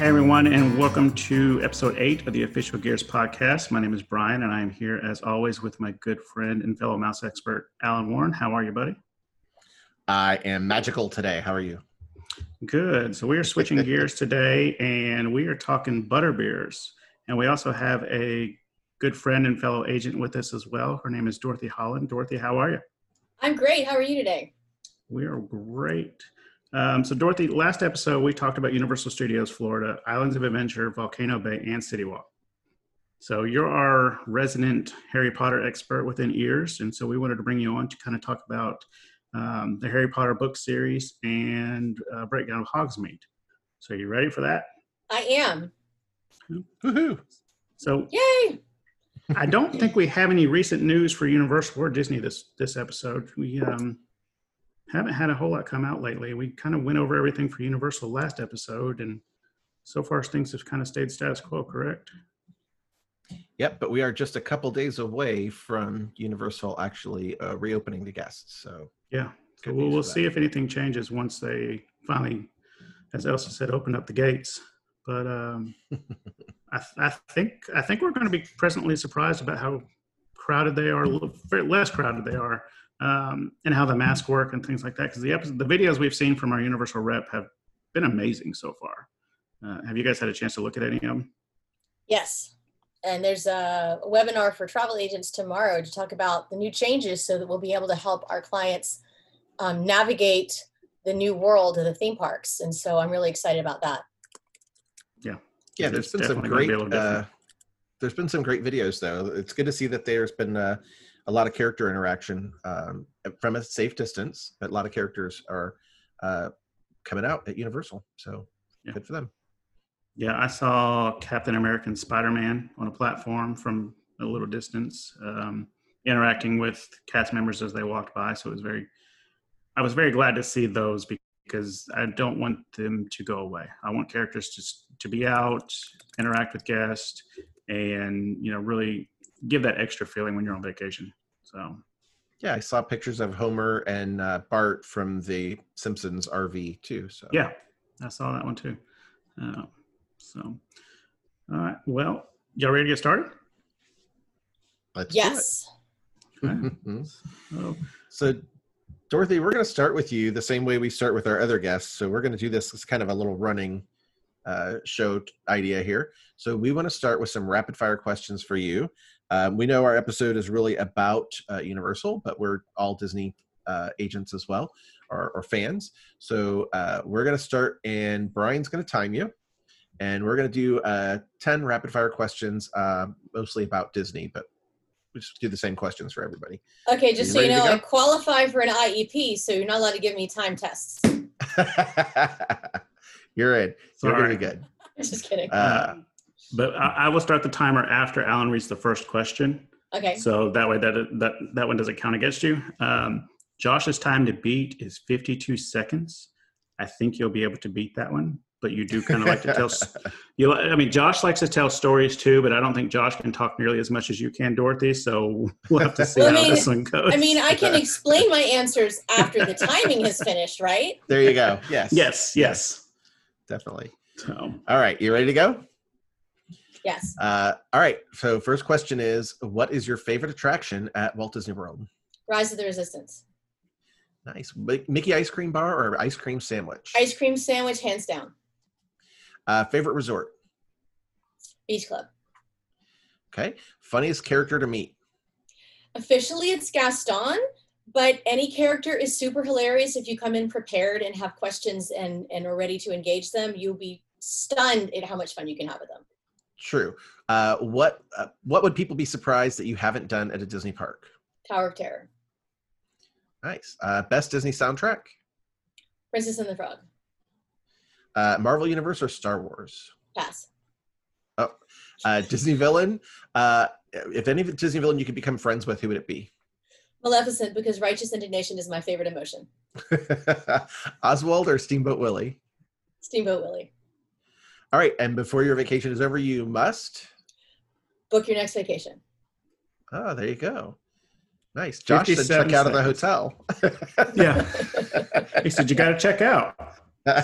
Hey, everyone, and welcome to episode eight of the Official Gears podcast. My name is Brian, and I am here as always with my good friend and fellow mouse expert, Allen Warren. How are you, buddy? I am magical today. How are you? Good. So, we are switching gears today, and we are talking butterbeers. And we also have a good friend and fellow agent with us as well. Her name is Dorothy Holland. Dorothy, how are you? I'm great. How are you today? We are great. Um, so, Dorothy, last episode we talked about Universal Studios Florida, Islands of Adventure, Volcano Bay, and City Walk. So, you're our resident Harry Potter expert within ears, and so we wanted to bring you on to kind of talk about um, the Harry Potter book series and uh, breakdown of Hogsmeade. So, are you ready for that? I am. Woohoo! So, Yay! I don't think we have any recent news for Universal or Disney this this episode. We um, haven't had a whole lot come out lately. We kind of went over everything for Universal last episode, and so far things have kind of stayed status quo. Correct? Yep, but we are just a couple days away from Universal actually uh, reopening to guests. So Yeah. So we'll, we'll see if anything changes once they finally, as Elsa said, open up the gates. But um, I, th- I think I think we're going to be pleasantly surprised about how crowded they are, a little very less crowded they are, um, and how the masks work and things like that. Because the episode, the videos we've seen from our Universal rep have been amazing so far. Uh, have you guys had a chance to look at any of them? Yes. And there's a webinar for travel agents tomorrow to talk about the new changes so that we'll be able to help our clients um, navigate the new world of the theme parks. And so I'm really excited about that. yeah, It's there's been some definitely be great. a little different. Uh, there's been some great videos though. It's good to see that there's been uh, a lot of character interaction um, from a safe distance. But a lot of characters are uh, coming out at Universal, so Yeah. good for them. Yeah, I saw Captain America and Spider Man on a platform from a little distance, um, interacting with cast members as they walked by. So it was very, I was very glad to see those because I don't want them to go away. I want characters just to be out, interact with guests, and you know really give that extra feeling when you're on vacation. So Yeah, I saw pictures of Homer and uh, Bart from the Simpsons RV too. So yeah, I saw that one too. Uh, so, all right, well, y'all ready to get started? let's Yes. do Okay. it. So, So, Dorothy, we're going to start with you the same way we start with our other guests. So, we're going to do this as kind of a little running uh, show t- idea here. So, we want to start with some rapid fire questions for you. Um, we know our episode is really about uh, Universal, but we're all Disney uh, agents as well, or, or fans. So, uh, we're going to start, and Brian's going to time you. And we're going to do uh, 10 rapid fire questions, uh, mostly about Disney, but we just do the same questions for everybody. Okay, just you so you know. I qualify for an IEP, so you're not allowed to give me time tests. You're in. You're Sorry. gonna be good. just kidding. Uh, but I, I will start the timer after Allen reads the first question, Okay. so that way that that that one doesn't count against you. Um, Josh's time to beat is 52 seconds. I think you'll be able to beat that one, but you do kind of like to tell. You, I mean, Josh likes to tell stories too, but I don't think Josh can talk nearly as much as you can, Dorothy. So we'll have to see Well, I how mean- this one goes. I mean, I can explain my answers after the timing has finished, right? there you go. Yes. yes, yes. Definitely. So All right. You ready to go? Yes. Uh, all right. So first question is, what is your favorite attraction at Walt Disney World? Rise of the Resistance. Nice. Mickey ice cream bar or ice cream sandwich? Ice cream sandwich, hands down. Uh, favorite resort? Beach Club. Okay. Funniest character to meet? Officially, it's Gaston, but any character is super hilarious if you come in prepared and have questions and, and are ready to engage them. You'll be stunned at how much fun you can have with them. True. Uh, what uh, What would people be surprised that you haven't done at a Disney park? Tower of Terror. Nice. Uh, best Disney soundtrack? Princess and the Frog. Uh, Marvel Universe or Star Wars? Pass. Uh, Disney villain. Uh, if any Disney villain you could become friends with, who would it be? Maleficent, because righteous indignation is my favorite emotion. Oswald or Steamboat Willie? Steamboat Willie. All right, and before your vacation is over, you must. Book your next vacation. Oh, there you go. Nice. Josh said 57 check out of the hotel. Yeah. he said you got to check out.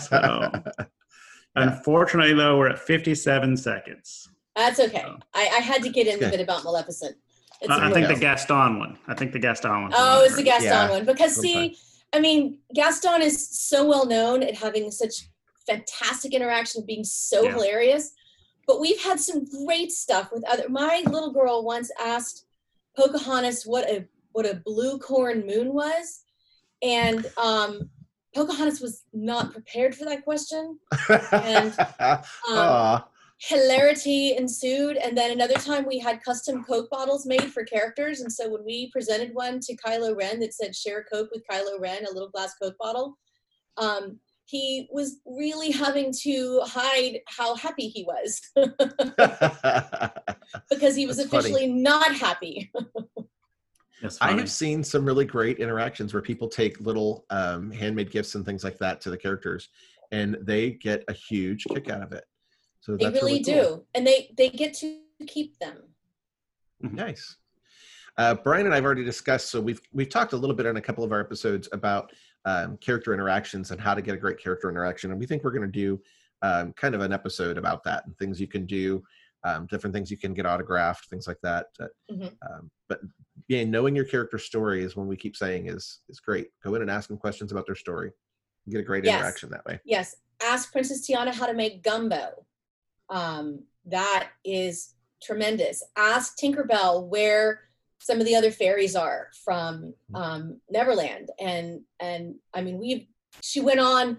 So- Unfortunately, though, we're at 57 seconds. That's okay. Oh. I, I had to get in a bit about Maleficent. It's Uh, a I movie. think the. Gaston one. I think the Gaston one. Oh, it's the Gaston Yeah, one. Because see, I mean, Gaston is so well known at having such fantastic interaction, being so Yeah. hilarious. But we've had some great stuff with other. My little girl once asked Pocahontas what a what a blue corn moon was, and um, Pocahontas was not prepared for that question. And, Um, hilarity ensued and then another time we had custom coke bottles made for characters and so when we presented one to kylo ren that said share coke with kylo ren a little glass coke bottle um, he was really having to hide how happy he was because he was That's funny. officially not happy That's I have seen some really great interactions where people take little um, handmade gifts and things like that to the characters, and they get a huge kick out of it. So they that's really, cool. do and they they get to keep them Nice. Uh, Brian and I've already discussed. So we've we've talked a little bit on a couple of our episodes about um, character interactions and how to get a great character interaction, and we think we're going to do um, kind of an episode about that and things you can do, um, different things you can get autographed, things like that. Uh, Mhm. um, but yeah, knowing your character story is one we keep saying is is great. Go in and ask them questions about their story. You get a great Yes. interaction that way. yes ask princess tiana how to make gumbo um, that is tremendous ask tinkerbell where some of the other fairies are from um, neverland. And and i mean we she went on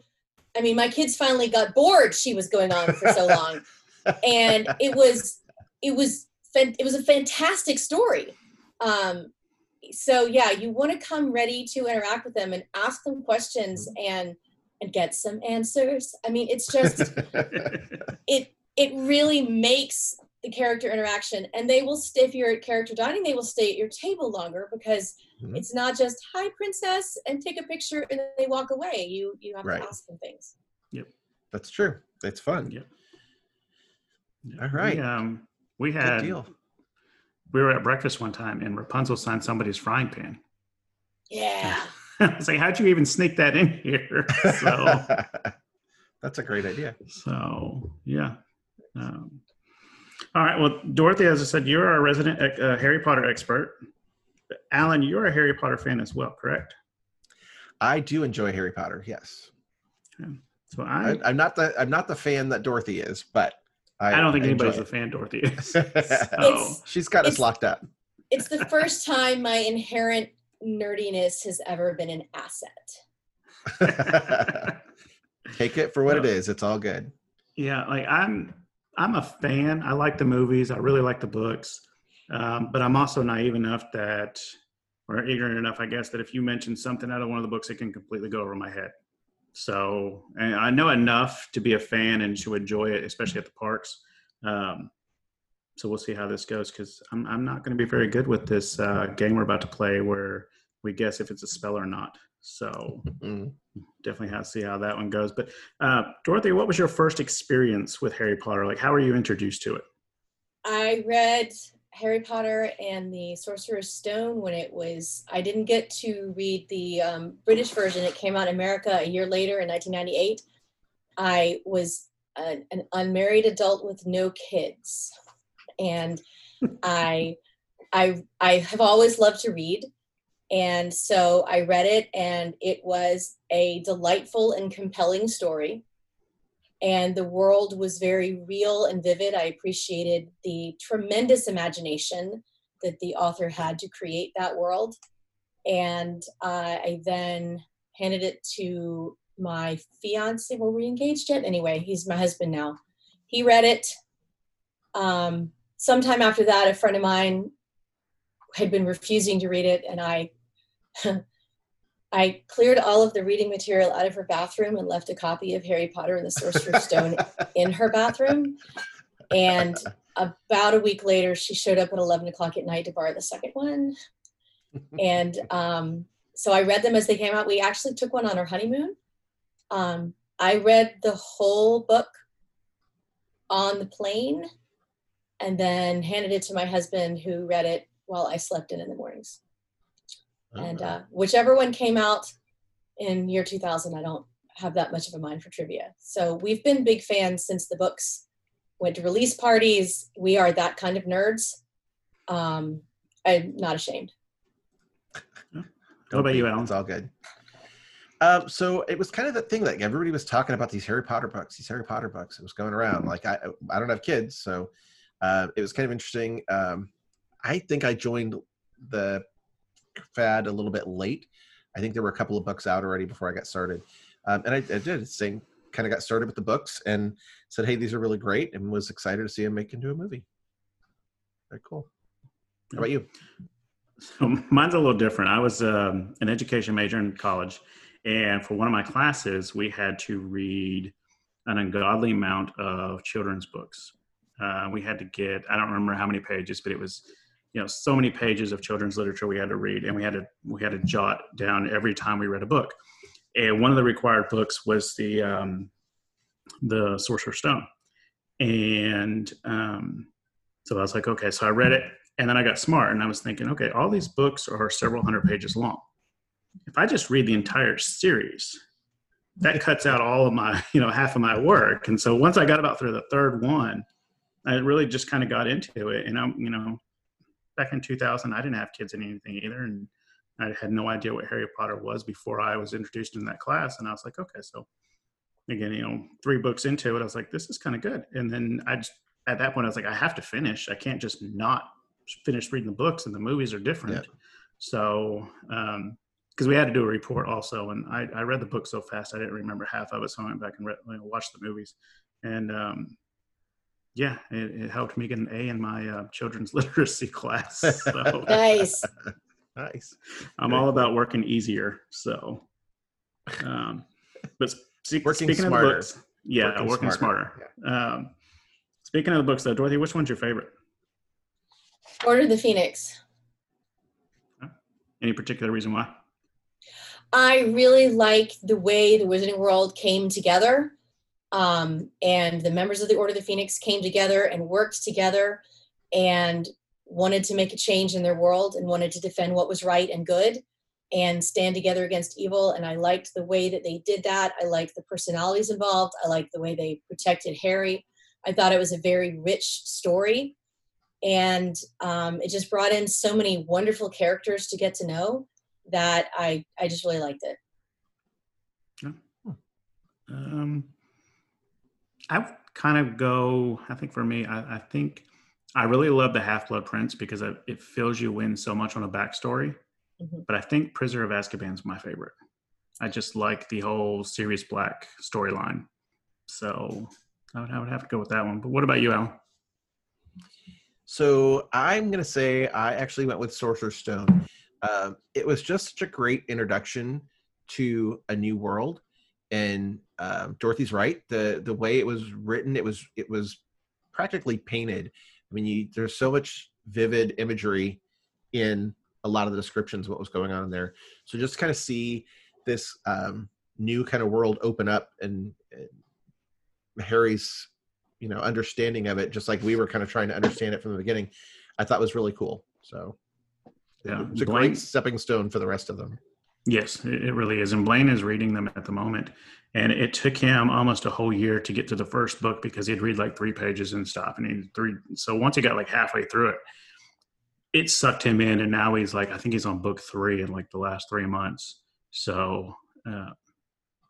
i mean my kids finally got bored she was going on for so long. And it was it was it was a fantastic story. Um so yeah you want to come ready to interact with them and ask them questions and and get some answers. I mean it's just it it really makes the character interaction and they will stay if you're at character dining they will stay at your table longer because Mhm. it's not just hi princess and take a picture and then they walk away you you have Right. to ask them things yep That's true. It's fun. Yeah. All right. We, um, we Good had deal. we were at breakfast one time and Rapunzel signed somebody's frying pan. yeah I was like, how'd you even sneak that in here? So, That's a great idea. so yeah. Um, all right. Well, Dorothy, as I said, you're our resident uh, Harry Potter expert. Allen, you're a Harry Potter fan as well, correct? I do enjoy Harry Potter. Yes, So I, I, I'm not the I'm not the fan that Dorothy is, but I, I don't think I enjoy anybody's a fan, Dorothy is. So, She's got us locked up. it's the first time my inherent nerdiness has ever been an asset Take it for what it No. is. It's all good. yeah, like I'm, I'm a fan. I like the movies. I really like the books. Um, but I'm also naive enough that, or ignorant enough, I guess, that if you mention something out of one of the books, it can completely go over my head. So, I know enough to be a fan and to enjoy it, especially at the parks. Um, so we'll see how this goes because I'm, I'm not going to be very good with this uh, game we're about to play where we guess if it's a spell or not. So Mm. definitely have to see how that one goes. But uh, Dorothy, what was your first experience with Harry Potter? Like, how were you introduced to it? I read Harry Potter and the Sorcerer's Stone when it was. I didn't get to read the um, British version. It came out in America a year later in 1998. I was an, an unmarried adult with no kids, and I, I, I have always loved to read, and so I read it, and it was a delightful and compelling story and the world was very real and vivid. I appreciated the tremendous imagination that the author had to create that world. And uh, I then handed it to my fiance. Were we engaged yet? Anyway, he's my husband now. He read it. Um, sometime after that, a friend of mine had been refusing to read it, and I I cleared all of the reading material out of her bathroom and left a copy of Harry Potter and the Sorcerer's Stone in her bathroom. And about a week later, she showed up at 11 o'clock at night to borrow the second one. And um, so I read them as they came out. We actually took one on our honeymoon. Um, I read the whole book on the plane and then handed it to my husband, who read it while I slept in in the mornings and Uh, whichever one came out in year 2000 i don't have that much of a mind for trivia. So we've been big fans since the books went to release parties. We are that kind of nerds. Um, I'm not ashamed. What about you, Allen? It's all good. Um, so it was kind of the thing like everybody was talking about these Harry Potter books, these Harry Potter books. It was going around. Like I, I don't have kids, so uh, it was kind of interesting. Um, I think I joined the fad a little bit late. I think there were a couple of books out already before I got started, um, and I, I did same kind of got started with the books and said, "Hey, these are really great," and was excited to see them make into a movie. Very cool. How about you? So mine's a little different. I was um, an education major in college, and for one of my classes, we had to read an ungodly amount of children's books. Uh, we had to get, I don't remember how many pages, but it was, you know, so many pages of children's literature we had to read, and we had to we had to jot down every time we read a book. And one of the required books was the um, the Sorcerer's Stone, and um, so I was like, okay, so I read it, and then I got smart, and I was thinking, okay, all these books are several hundred pages long. If I just read the entire series, that cuts out all of my, you know, half of my work. And so once I got about through the third one, I really just kind of got into it. And I'm, you know, back in 2000, I didn't have kids in anything either, and I had no idea what Harry Potter was before I was introduced in that class. And I was like, okay, so again, you know, three books into it, I was like, this is kind of good. And then I just at that point, I was like, I have to finish. I can't just not finish reading the books, and the movies are different. Yeah. So, because we had to do a report also, and I, I read the book so fast I didn't remember half of it, so I went back and read, you know, watched the movies, and um, yeah, it, it helped me get an A in my uh, children's literacy class. So Nice. Nice. I'm all about working easier. So, um, but spe- Working speaking smarter. of books, yeah, Working working, smarter. smarter. Um, speaking of the books, though, Dorothy, which one's your favorite? Order of the Phoenix. Any particular reason why? I really like the way the Wizarding World came together. Um, and the members of the Order of the Phoenix came together and worked together and wanted to make a change in their world and wanted to defend what was right and good and stand together against evil. And I liked the way that they did that. I liked the personalities involved. I liked the way they protected Harry. I thought it was a very rich story. And um, it just brought in so many wonderful characters to get to know that I, I just really liked it. Um, I would kind of go. I think for me, I, I think I really love the Half Blood Prince because it, it fills you in so much on a backstory. Mhm. But I think Prisoner of Azkaban is my favorite. I just like the whole Sirius Black storyline. So I would, I would have to go with that one. But what about you, Allen? So I'm gonna say I actually went with Sorcerer's Stone. Um, it was just such a great introduction to a new world, and um, Dorothy's right. the The way it was written, it was it was practically painted. I mean, you, there's so much vivid imagery in a lot of the descriptions of what was going on there. So just kind of see this um, new kind of world open up and, and Harry's you know understanding of it just like we were kind of trying to understand it from the beginning i thought was really cool so Yeah, it's a Blaine- great stepping stone for the rest of them Yes, it, really is. And Blaine is reading them at the moment. And it took him almost a whole year to get to the first book because he'd read like three pages and stop. And he'd three. So once he got like halfway through it, it sucked him in. And now he's like, I think he's on book three in like the last three months. So uh,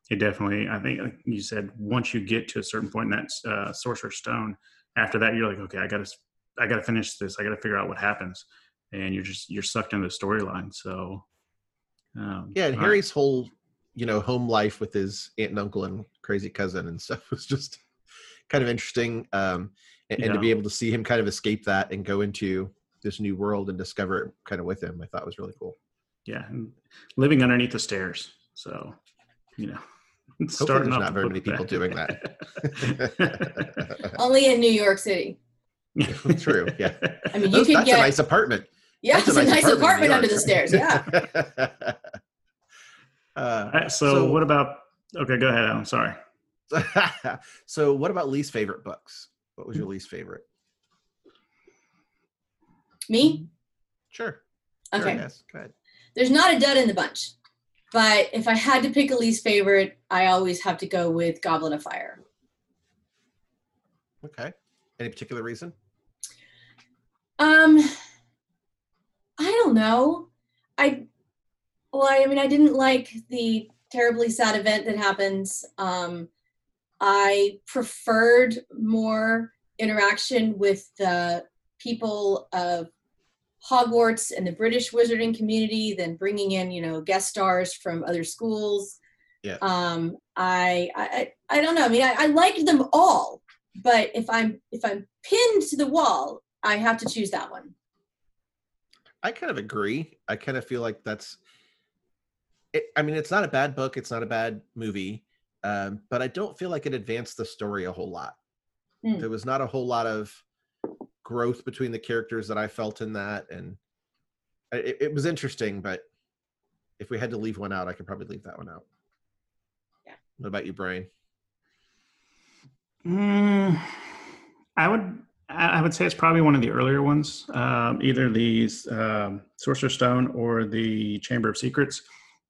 it definitely, I think like you said, once you get to a certain point in that uh, Sorcerer's Stone, after that, you're like, okay, I got to, I got to finish this. I got to figure out what happens. And you're just, you're sucked into the storyline. So, um, yeah and all right. harry's whole you know home life with his aunt and uncle and crazy cousin and stuff was just kind of interesting um and, and to be able to see him kind of escape that and go into this new world and discover it kind of with him i thought was really cool yeah, and living underneath the stairs. So, you know, starting there's off not very many people with doing that. Only in New York City. True, yeah. I mean, you Those- could that's get a nice apartment yeah, it's a nice in New apartment under the stairs. Yeah. uh, All right, so, what about? Okay, go ahead, Allen. Sorry. so what about least favorite books? What was your least favorite? Me? Sure. Sure, Okay. Yes. Go ahead. There's not a dud in the bunch. but if I had to pick a least favorite, I always have to go with Goblet of Fire. Okay. Any particular reason? Um, I don't know. I well, I, mean, I didn't like the terribly sad event that happens. Um, I preferred more interaction with the people of Hogwarts and the British wizarding community than bringing in, you know, guest stars from other schools. Yeah. Um, I, I, I don't know. I mean, I, I liked them all, but if I'm if I'm pinned to the wall, I have to choose that one. I kind of agree. I kind of feel like that's. It, I mean, it's not a bad book. It's not a bad movie, um, but I don't feel like it advanced the story a whole lot. Hmm. There was not a whole lot of growth between the characters that I felt in that, and it, it was interesting. But if we had to leave one out, I could probably leave that one out. Yeah. What about you, Brian? Mm, I would I would say it's probably one of the earlier ones, um, either the um, Sorcerer's Stone or the Chamber of Secrets,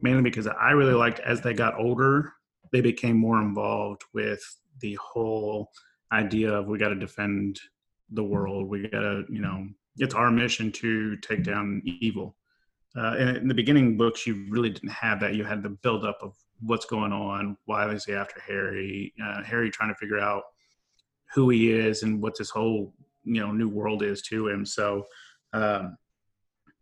mainly because I really liked as they got older, they became more involved with the whole idea of we got to defend the world. We got to, you know, it's our mission to take down evil. Uh, and in the beginning books, you really didn't have that. You had the buildup of what's going on, why they say after Harry, uh, Harry trying to figure out who he is and what this whole you know new world is to him. So, um,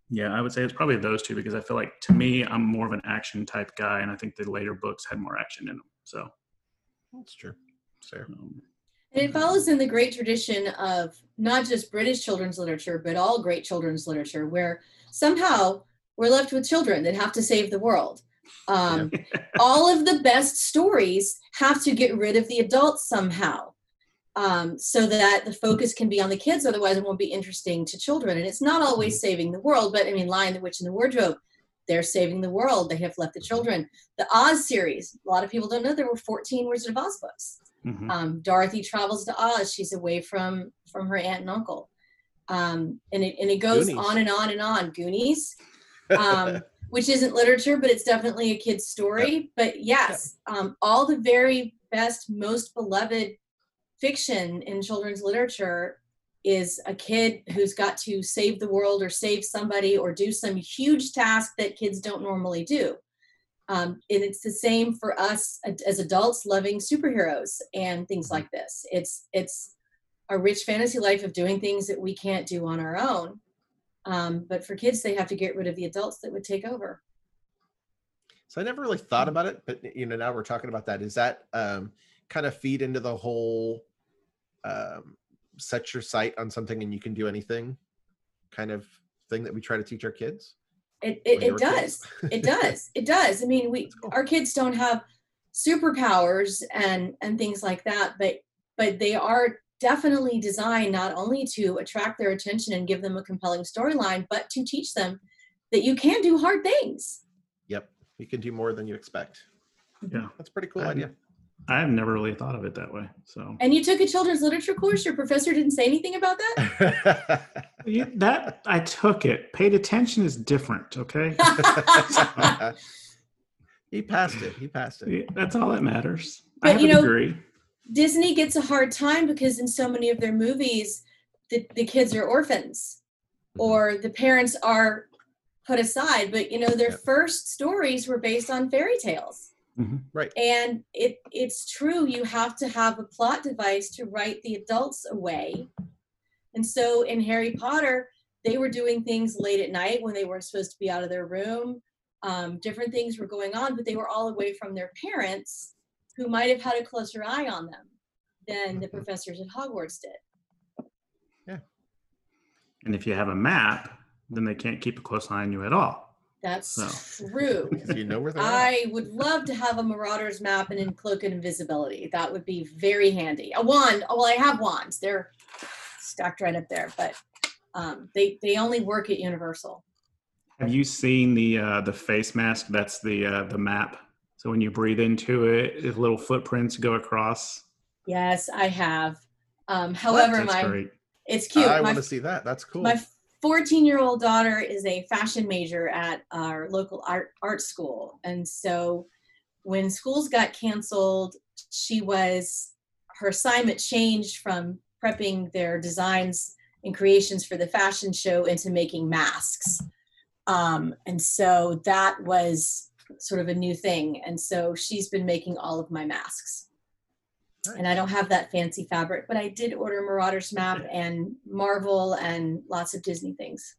yeah, I would say it's probably those two because I feel like to me, I'm more of an action type guy, and I think the later books had more action in them. So, That's true. Fair. um, And it follows in the great tradition of not just British children's literature, but all great children's literature, where somehow we're left with children that have to save the world. Um, all of the best stories have to get rid of the adults somehow um, so that the focus can be on the kids. Otherwise, it won't be interesting to children. And it's not always saving the world, but I mean, Lion, the Witch, and the Wardrobe, they're saving the world. They have left the children. The Oz series, a lot of people don't know there were 14 Wizard of Oz books mhm. um, Dorothy travels to Oz. She's away from from her aunt and uncle, um, and it and it goes Goonies. on and on and on. Goonies, um, which isn't literature, but it's definitely a kid's story. But yes, um, all the very best, most beloved fiction in children's literature is a kid who's got to save the world or save somebody or do some huge task that kids don't normally do. Um, and it's the same for us as adults loving superheroes and things like this. It's it's a rich fantasy life of doing things that we can't do on our own. Um, but for kids, they have to get rid of the adults that would take over. So I never really thought about it, but you know, now we're talking about that. Is that um, kind of feed into the whole um, set your sight on something and you can do anything kind of thing that we try to teach our kids? It it, it does. it does. It does. I mean, we cool. our kids don't have superpowers and and things like that, but but they are definitely designed not only to attract their attention and give them a compelling storyline, but to teach them that you can do hard things. Yep, you can do more than you expect. yeah, That's a pretty cool Um, idea. I've never really thought of it that way. So And you took a children's literature course. Your professor didn't say anything about that. You- that I took it. Paid attention is different. Okay, he passed it. He passed it. Yeah, that's all that matters. But, I have you a know- degree. Disney gets a hard time because in so many of their movies, the, the kids are orphans mm-hmm. or the parents are put aside. But you know, their Yep. first stories were based on fairy tales. Mhm. Right. And it it's true, you have to have a plot device to write the adults away. And so in Harry Potter, they were doing things late at night when they weren't supposed to be out of their room. Um, different things were going on, but they were all away from their parents who might have had a closer eye on them than the Mhm. professors at Hogwarts did. Yeah. And if you have a map, then they can't keep a close eye on you at all. That's So. true. You know where they're at. I would love to have a Marauders map and in cloak and invisibility. That would be very handy. A wand. oh, Well, I have wands. They're stacked right up there, but um, they they only work at Universal. Have you seen the uh, the face mask? That's the uh, the map. So when you breathe into it, it- little footprints go across. Yes, I have. Um, however, That's my great. it's cute. I want to see that. That's cool. my 14 year old daughter is a fashion major at our local art art school. And so when schools got canceled she was her assignment changed from prepping their designs and creations for the fashion show into making masks. Um, and so that was sort of a new thing. And so she's been making all of my masks and I don't have that fancy fabric, but I did order Marauders map and Marvel and lots of Disney things.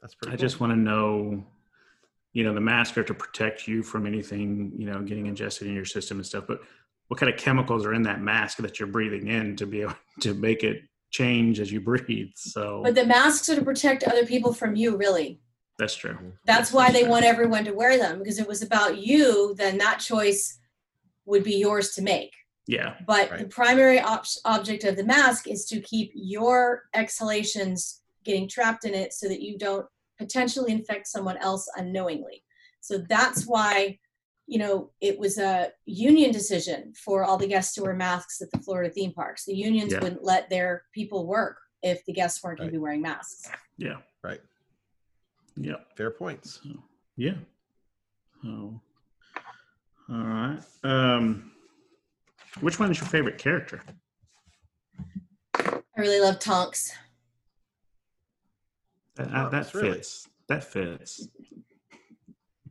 That's pretty. I cool. just want to know, you know, the masks are to protect you from anything, you know, getting ingested in your system and stuff. But what kind of chemicals are in that mask that you're breathing in to be able to make it change as you breathe? So But the masks are to protect other people from you, really. that's true. Mm-hmm. That's why they want everyone to wear them because it was about you, then that choice would be yours to make. Yeah, But the primary op- object of the mask is to keep your exhalations getting trapped in it so that you don't potentially infect someone else unknowingly. So that's why, you know, it was a union decision for all the guests to wear masks at the Florida theme parks. The unions Yeah. wouldn't let their people work if the guests weren't going to be wearing masks. yeah, right. yeah, Fair points. yeah. Oh, all right. Um, which one is your favorite character? I really love Tonks. That, Oh, that that's really- fits. That fits.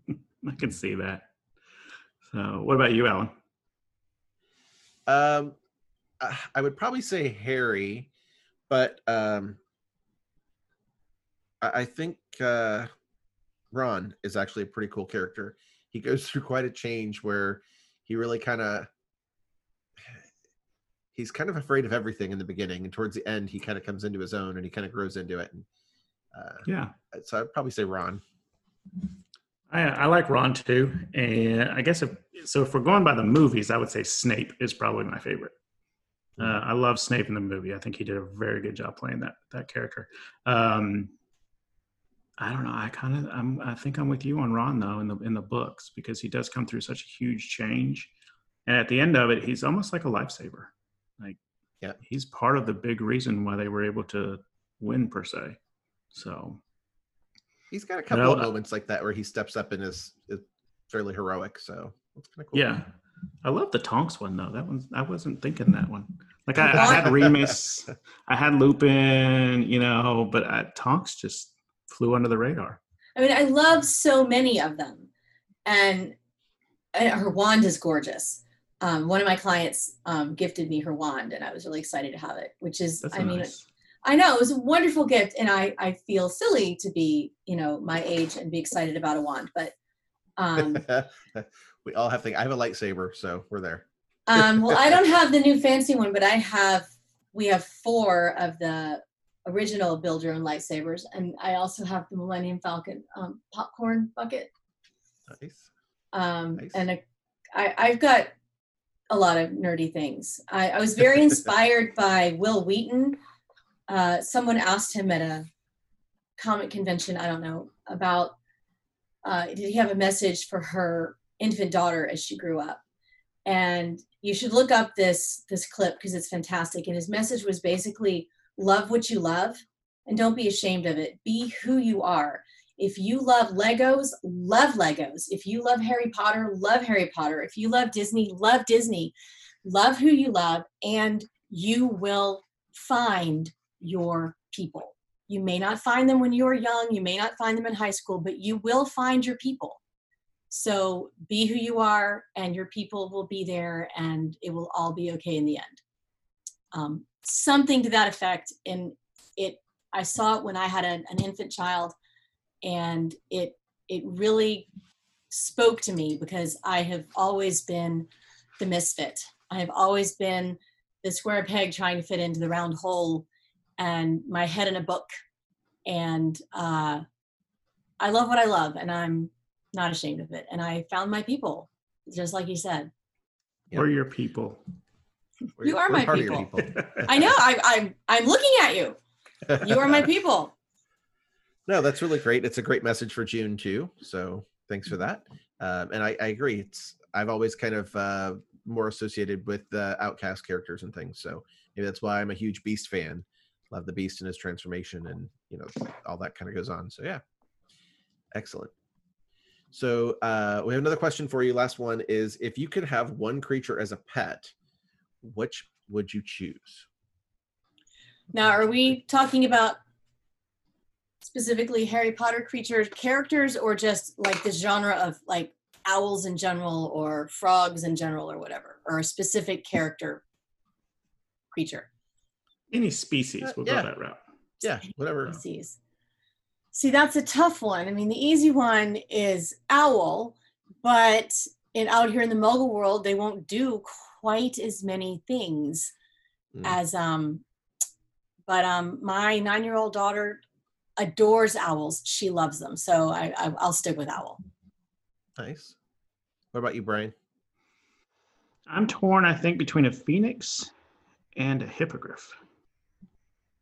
I can see that. So, what about you, Allen? Um, I- I would probably say Harry, but um, I, I think uh, Ron is actually a pretty cool character. He goes through quite a change where he really kind of he's kind of afraid of everything in the beginning, and towards the end, he kind of comes into his own and he kind of grows into it. And uh, Yeah, so I'd probably say Ron. I, I like Ron too, and I guess if so, if we're going by the movies, I would say Snape is probably my favorite. Uh, I love Snape in the movie. I think he did a very good job playing that that character. Um, I don't know. I kind of I'm I think I'm with you on Ron though in the in the books because he does come through such a huge change, and at the end of it, he's almost like a lifesaver. Like, Yeah. he's part of the big reason why they were able to win per se. So He's got a couple of I- uh, moments like that where he steps up and is, is fairly heroic. So it's kind of cool. Yeah. I love the Tonks one though. That one I wasn't thinking that one. Like I, I had Remus, I had Lupin, you know, but I, Tonks just flew under the radar. I mean, I love so many of them, and, and her wand is gorgeous. Um, one of my clients um, gifted me her wand, and I was really excited to have it. Which is, That's I mean, nice. I know it was a wonderful gift, and I I feel silly to be you know my age and be excited about a wand, but um, we all have things. I have a lightsaber, so we're there. um, well, I don't have the new fancy one, but I have. We have four of the original build your own lightsabers, and I also have the Millennium Falcon um, popcorn bucket. Nice. um, Nice. and a, I, I've got a lot of nerdy things. I, I was very inspired by Wil Wheaton. Uh, someone asked him at a comic convention, I don't know, about uh, did he have a message for her infant daughter as she grew up? And you should look up this this clip because it's fantastic. And his message was basically love what you love and don't be ashamed of it. Be who you are. If you love Legos, love Legos. If you love Harry Potter, love Harry Potter. If you love Disney, love Disney. Love who you love, and you will find your people. You may not find them when you are young, you may not find them in high school, but you will find your people. So be who you are, and your people will be there, and it will all be okay in the end. Um, something to that effect. And it, I saw it when I had a, an infant child, and it it really spoke to me because I have always been the misfit. I have always been the square peg trying to fit into the round hole, and my head in a book. And uh, I love what I love, and I'm not ashamed of it. And I found my people, just like you said. Yeah. We're your people. We're- You are my part of your people. people. I know. I, I'm I'm looking at you. You are my people. no, that's really great. It's a great message for June too. So thanks for that. Um, and I, I agree. It's I've always kind of uh, more associated with the outcast characters and things. So maybe that's why I'm a huge Beast fan. Love the beast and his transformation, and you know all that kind of goes on. So yeah, excellent. So uh, we have another question for you. Last one is: If you could have one creature as a pet, which would you choose? Now, are we talking about specifically Harry Potter creature characters or just like the genre of like owls in general or frogs in general or whatever, or a specific character creature? Any species, Uh, we'll yeah. go that route. Yeah, whatever. species. See, that's a tough one. I mean, the easy one is owl, but in out here in the Muggle world, they won't do quite as many things Mm. as um. But um, my nine-year-old daughter adores owls. She loves them, so I, I I'll stick with owl. Nice. What about you, Brian? I'm torn, I think, between a phoenix and a hippogriff.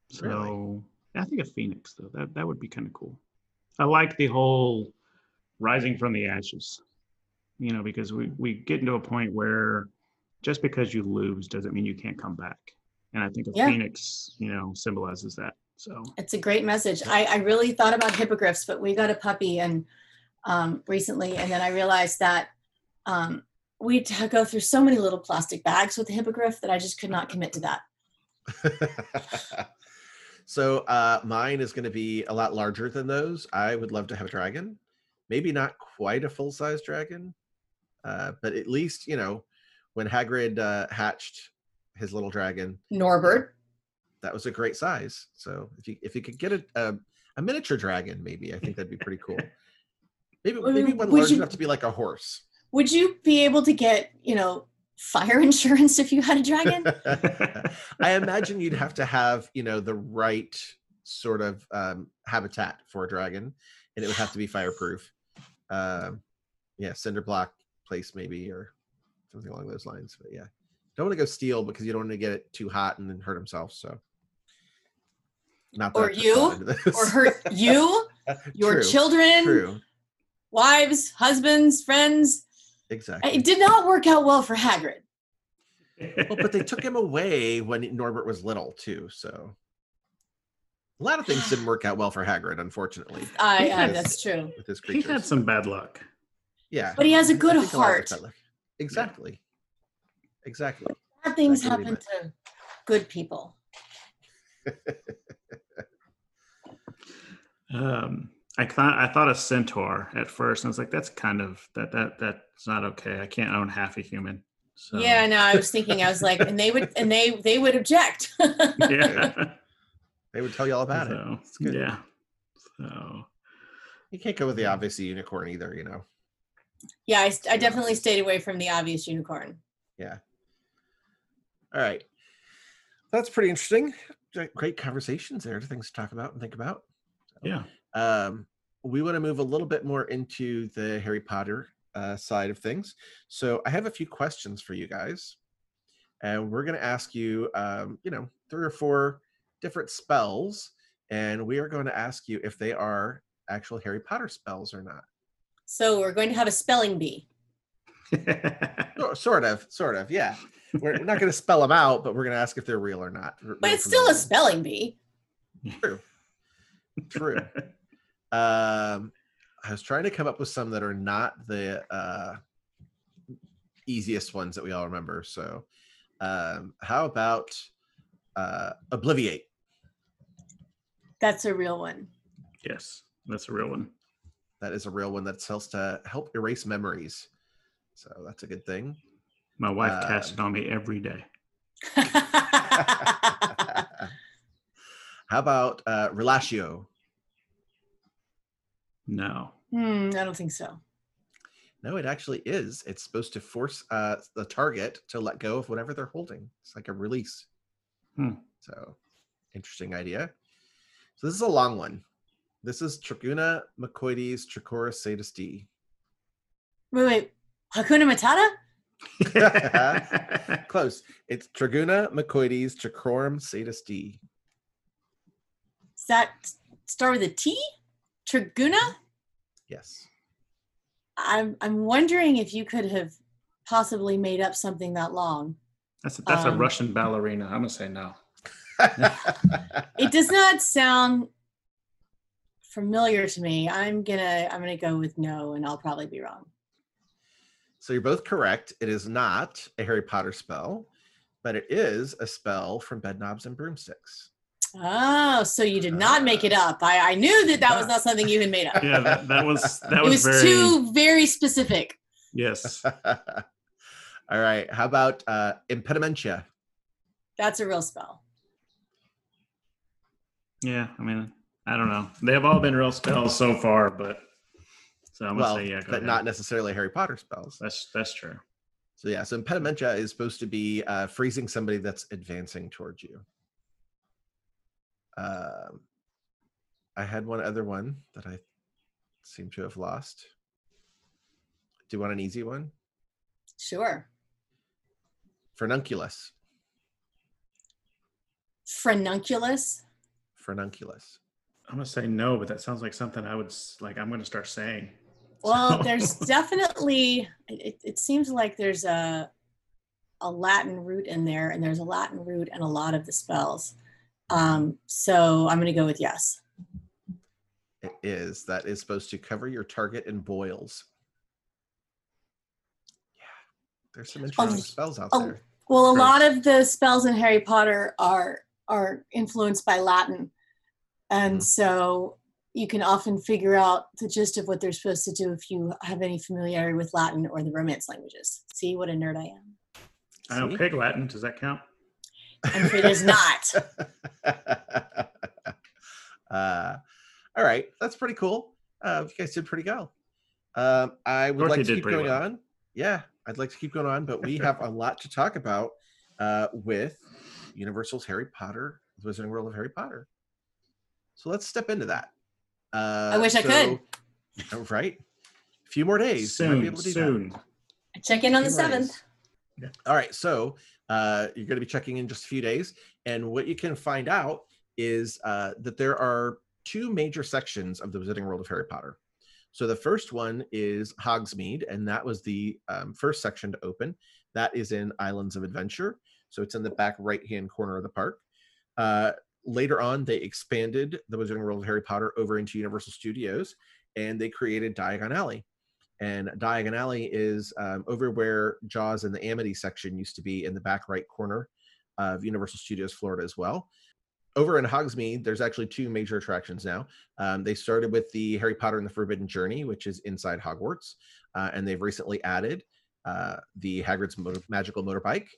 So Really? I think a phoenix, though. That that would be kind of cool. I like the whole rising from the ashes. You know, because we we get into a point where just because you lose doesn't mean you can't come back. And I think a Yeah. phoenix, you know, symbolizes that. So It's a great message. I, I really thought about hippogriffs, but we got a puppy and um, recently, and then I realized that um, we to go through so many little plastic bags with the hippogriff that I just could not commit to that. so uh, mine is going to be a lot larger than those. I would love to have a dragon, maybe not quite a full size dragon, uh, but at least you know when Hagrid uh, hatched his little dragon, Norbert. that was a great size. So if you if you could get a a, a miniature dragon, maybe I think that'd be pretty cool. Maybe maybe one large you- enough to be like a horse. Would you be able to get, you know, fire insurance if you had a dragon? I imagine you'd have to have, you know, the right sort of um, habitat for a dragon, and it would have to be fireproof. Um, yeah, cinder block place maybe, or something along those lines. But yeah, don't want to go steal because you don't want to get it too hot and then hurt himself. So, not that Or you, thought into this. or hurt you, your True, children, True, wives, husbands, friends? exactly. It did not work out well for Hagrid. well, but they took him away when Norbert was little too. So a lot of things didn't work out well for Hagrid, unfortunately, I, He I has- that's true. with his he had some bad luck. yeah, But he has a good heart. a lot of heart. it's bad luck. Exactly. Exactly. Bad things I happen to good people. Um, I thought I thought a centaur at first, and I was like, "That's kind of that that that's not okay. I can't own half a human." So, Yeah, no, I was thinking, I was like, and they would, and they, they would object. yeah. They would tell you all about it. so, It's good. yeah. So You can't go with the obvious unicorn either, you know. Yeah, I, I definitely stayed away from the obvious unicorn. Yeah. All right. That's pretty interesting. Great- Great conversations there, things to talk about and think about. yeah. um, we want to move a little bit more into the Harry Potter uh, side of things. So I have a few questions for you guys, and we're going to ask you, um, you know, three or four different spells, and we are going to ask you if they are actual Harry Potter spells or not. So we're going to have a spelling bee. Sort of, sort of, yeah. We're we're not going to spell them out, but we're going to ask if they're real or not. But real it's still the- a spelling bee. True. True. um, I was trying to come up with some that are not the uh, easiest ones that we all remember. So, um, how about uh, Obliviate? That's a real one. yes, that's a real one. That is a real one that helps to help erase memories. So that's a good thing. My wife casts Um, it on me every day. how about uh, Relashio? No. hmm, I don't think so. No, it actually is. It's supposed to force uh, the target to let go of whatever they're holding. It's like a release. Hmm. So, interesting idea. So this is a long one. This is Treguna Mekoides Trecorum Satis Dee. Wait, wait. Hakuna Matata? Close. It's Treguna Mekoides Trecorum Satis Dee. Does that start with a T? Treguna? Yes. I'm I'm wondering if you could have possibly made up something that long. That's a, that's a Um, Russian ballerina. I'm gonna say no. It does not sound familiar to me. I'm gonna I'm gonna go with no, and I'll probably be wrong. so you're both correct. It is not a Harry Potter spell, but it is a spell from Bedknobs and Broomsticks. Oh, so you did not make it up. I, I knew that that was not something you had made up. Yeah, that, was that was that it was, was very too very specific. yes. All right. How about uh, impedimenta? That's a real spell. Yeah, I mean, I don't know. They have all been real spells so far, but so I'm gonna say yeah. Go but ahead. not necessarily Harry Potter spells. That's that's true. So yeah, so impedimenta is supposed to be uh, freezing somebody that's advancing towards you. Um, I had one other one that I seem to have lost. Do you want an easy one? Sure. Frenunculus. Frenunculus. Frenunculus. I'm gonna say no, but that sounds like something I would like. I'm gonna start saying. Well, So- there's definitely. It, it seems like there's a a Latin root in there, and there's a Latin root in a lot of the spells. Um, so I'm going to go with yes. It is. That is supposed to cover your target in boils. Yeah. There's some interesting spells out oh, there. Well, a Gross. lot of the spells in Harry Potter are are influenced by Latin, and Mhm. so you can often figure out the gist of what they're supposed to do if you have any familiarity with Latin or the Romance languages. See what a nerd I am. I know See? pig Latin. Does that count? I'm afraid it's not. uh, all right, that's pretty cool. Uh, you guys did pretty well. Um, I would Dorothy like to keep going well. on. Yeah, I'd like to keep going on, but we have a lot to talk about uh, with Universal's Harry Potter, the Wizarding World of Harry Potter. So let's step into that. Uh, I wish I could. Right, a few more days. you might be Soon, able to do that. soon. Check in on the seventh. days. All right, so uh, you're going to be checking in just a few days, and what you can find out is uh, that there are two major sections of the Wizarding World of Harry Potter. So the first one is Hogsmeade, and that was the um, first section to open. That is in Islands of Adventure, so it's in the back right-hand corner of the park. Uh, later on, they expanded the Wizarding World of Harry Potter over into Universal Studios, and they created Diagon Alley. And Diagon Alley is um, over where Jaws and the Amity section used to be in the back right corner of Universal Studios Florida as well. Over in Hogsmeade, there's actually two major attractions now. Um, they started with the Harry Potter and the Forbidden Journey, which is inside Hogwarts, uh, and they've recently added uh, the Hagrid's motor- Magical Motorbike.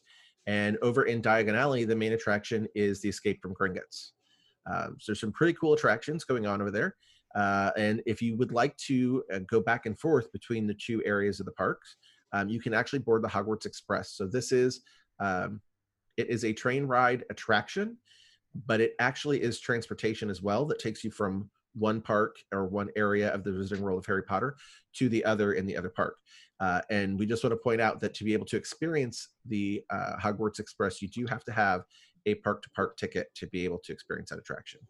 And over in Diagon Alley, the main attraction is the Escape from Gringotts. Um, so there's some pretty cool attractions going on over there. Uh, and if you would like to uh, go back and forth between the two areas of the parks, um, you can actually board the Hogwarts Express. So this is um, it is a train ride attraction, but it actually is transportation as well that takes you from one park or one area of the Wizarding World of Harry Potter to the other in the other park. Uh, and we just want to point out that to be able to experience the uh, Hogwarts Express, you do have to have a park to park ticket to be able to experience that attraction.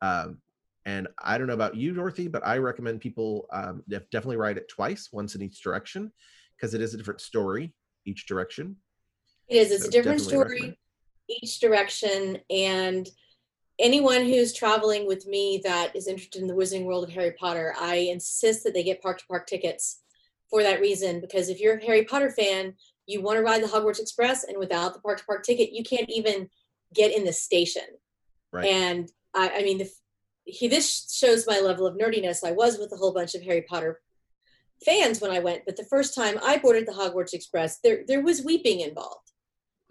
Um, and I don't know about you, Dorothy, but I recommend people um, definitely ride it twice, once in each direction, because it is a different story each direction. It is. It's So a different story recommend. each direction. And anyone who's traveling with me that is interested in the Wizarding World of Harry Potter, I insist that they get park to park tickets for that reason. Because if you're a Harry Potter fan, you want to ride the Hogwarts Express, and without the park to park ticket, you can't even get in the station. Right. And I, I mean, the, he, this shows my level of nerdiness. I was with a whole bunch of Harry Potter fans when I went, but the first time I boarded the Hogwarts Express, there there was weeping involved.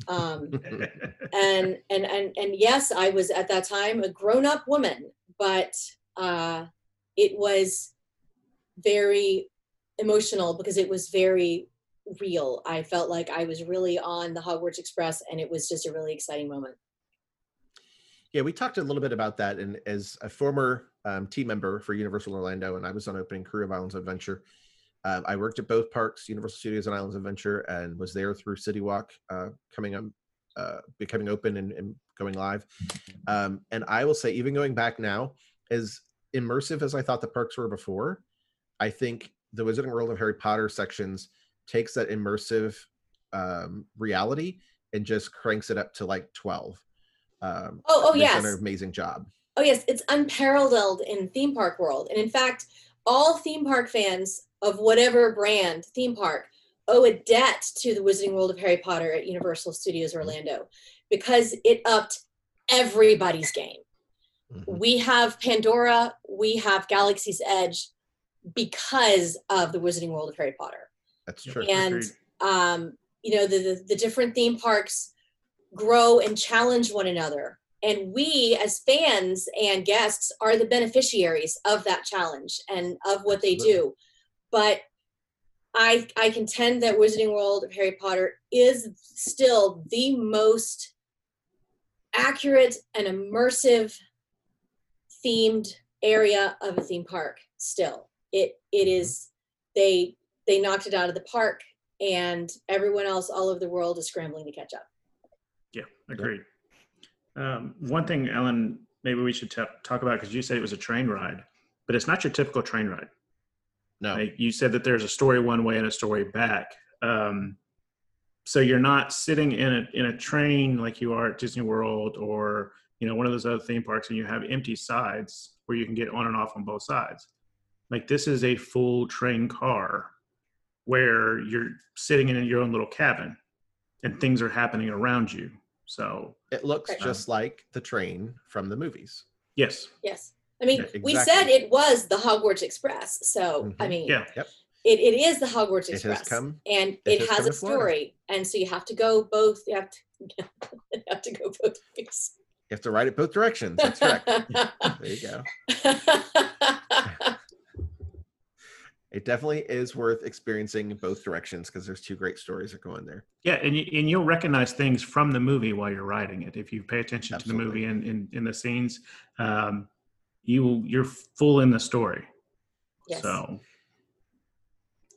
Um, and and and and yes, I was at that time a grown up woman, but uh, it was very emotional because it was very real. I felt like I was really on the Hogwarts Express, and it was just a really exciting moment. Yeah, we talked a little bit about that. And as a former um, team member for Universal Orlando, and I was on opening crew of Islands Adventure, um, I worked at both parks, Universal Studios and Islands Adventure, and was there through City Walk uh, coming up, uh, becoming open and, and going live. Um, and I will say, even going back now, as immersive as I thought the parks were before, I think the Wizarding World of Harry Potter sections takes that immersive um, reality and just cranks it up to like 12 Um, Oh, oh yes. done an amazing job. Oh yes, it's unparalleled in theme park world. And in fact, all theme park fans of whatever brand theme park owe a debt to the Wizarding World of Harry Potter at Universal Studios Orlando because it upped everybody's game. Mhm. We have Pandora, we have Galaxy's Edge because of the Wizarding World of Harry Potter. That's true. and um, you know the, the the different theme parks grow and challenge one another. And we as fans and guests are the beneficiaries of that challenge and of what they do. But i i contend that wizarding world of harry potter is still the most accurate and immersive themed area of a theme park still it it is they they knocked it out of the park and everyone else all over the world is scrambling to catch up Yeah, agreed. Um, one thing, Allen, maybe we should ta talk about because you said it was a train ride, but it's not your typical train ride. No, Like you said that there's a story one way and a story back. Um, so you're not sitting in a in a train like you are at Disney World or you know one of those other theme parks, and you have empty sides where you can get on and off on both sides. Like this is a full train car where you're sitting in your own little cabin, and things are happening around you. So it looks Right. just like the train from the movies. yes, yes i mean Yeah, we said it was the hogwarts express so i Mhm. mean yeah, Yep. it, it is the hogwarts It has express come- and it it, has has, a story and so you have to go both you have to you have to go both ways You have to ride it both directions. That's correct. there you go. It definitely is worth experiencing both directions because there's two great stories that go in there. Yeah, and you, and you'll recognize things from the movie while you're writing it. If you pay attention Absolutely. to the movie and in, in the scenes, um, you you're full in the story. yes. So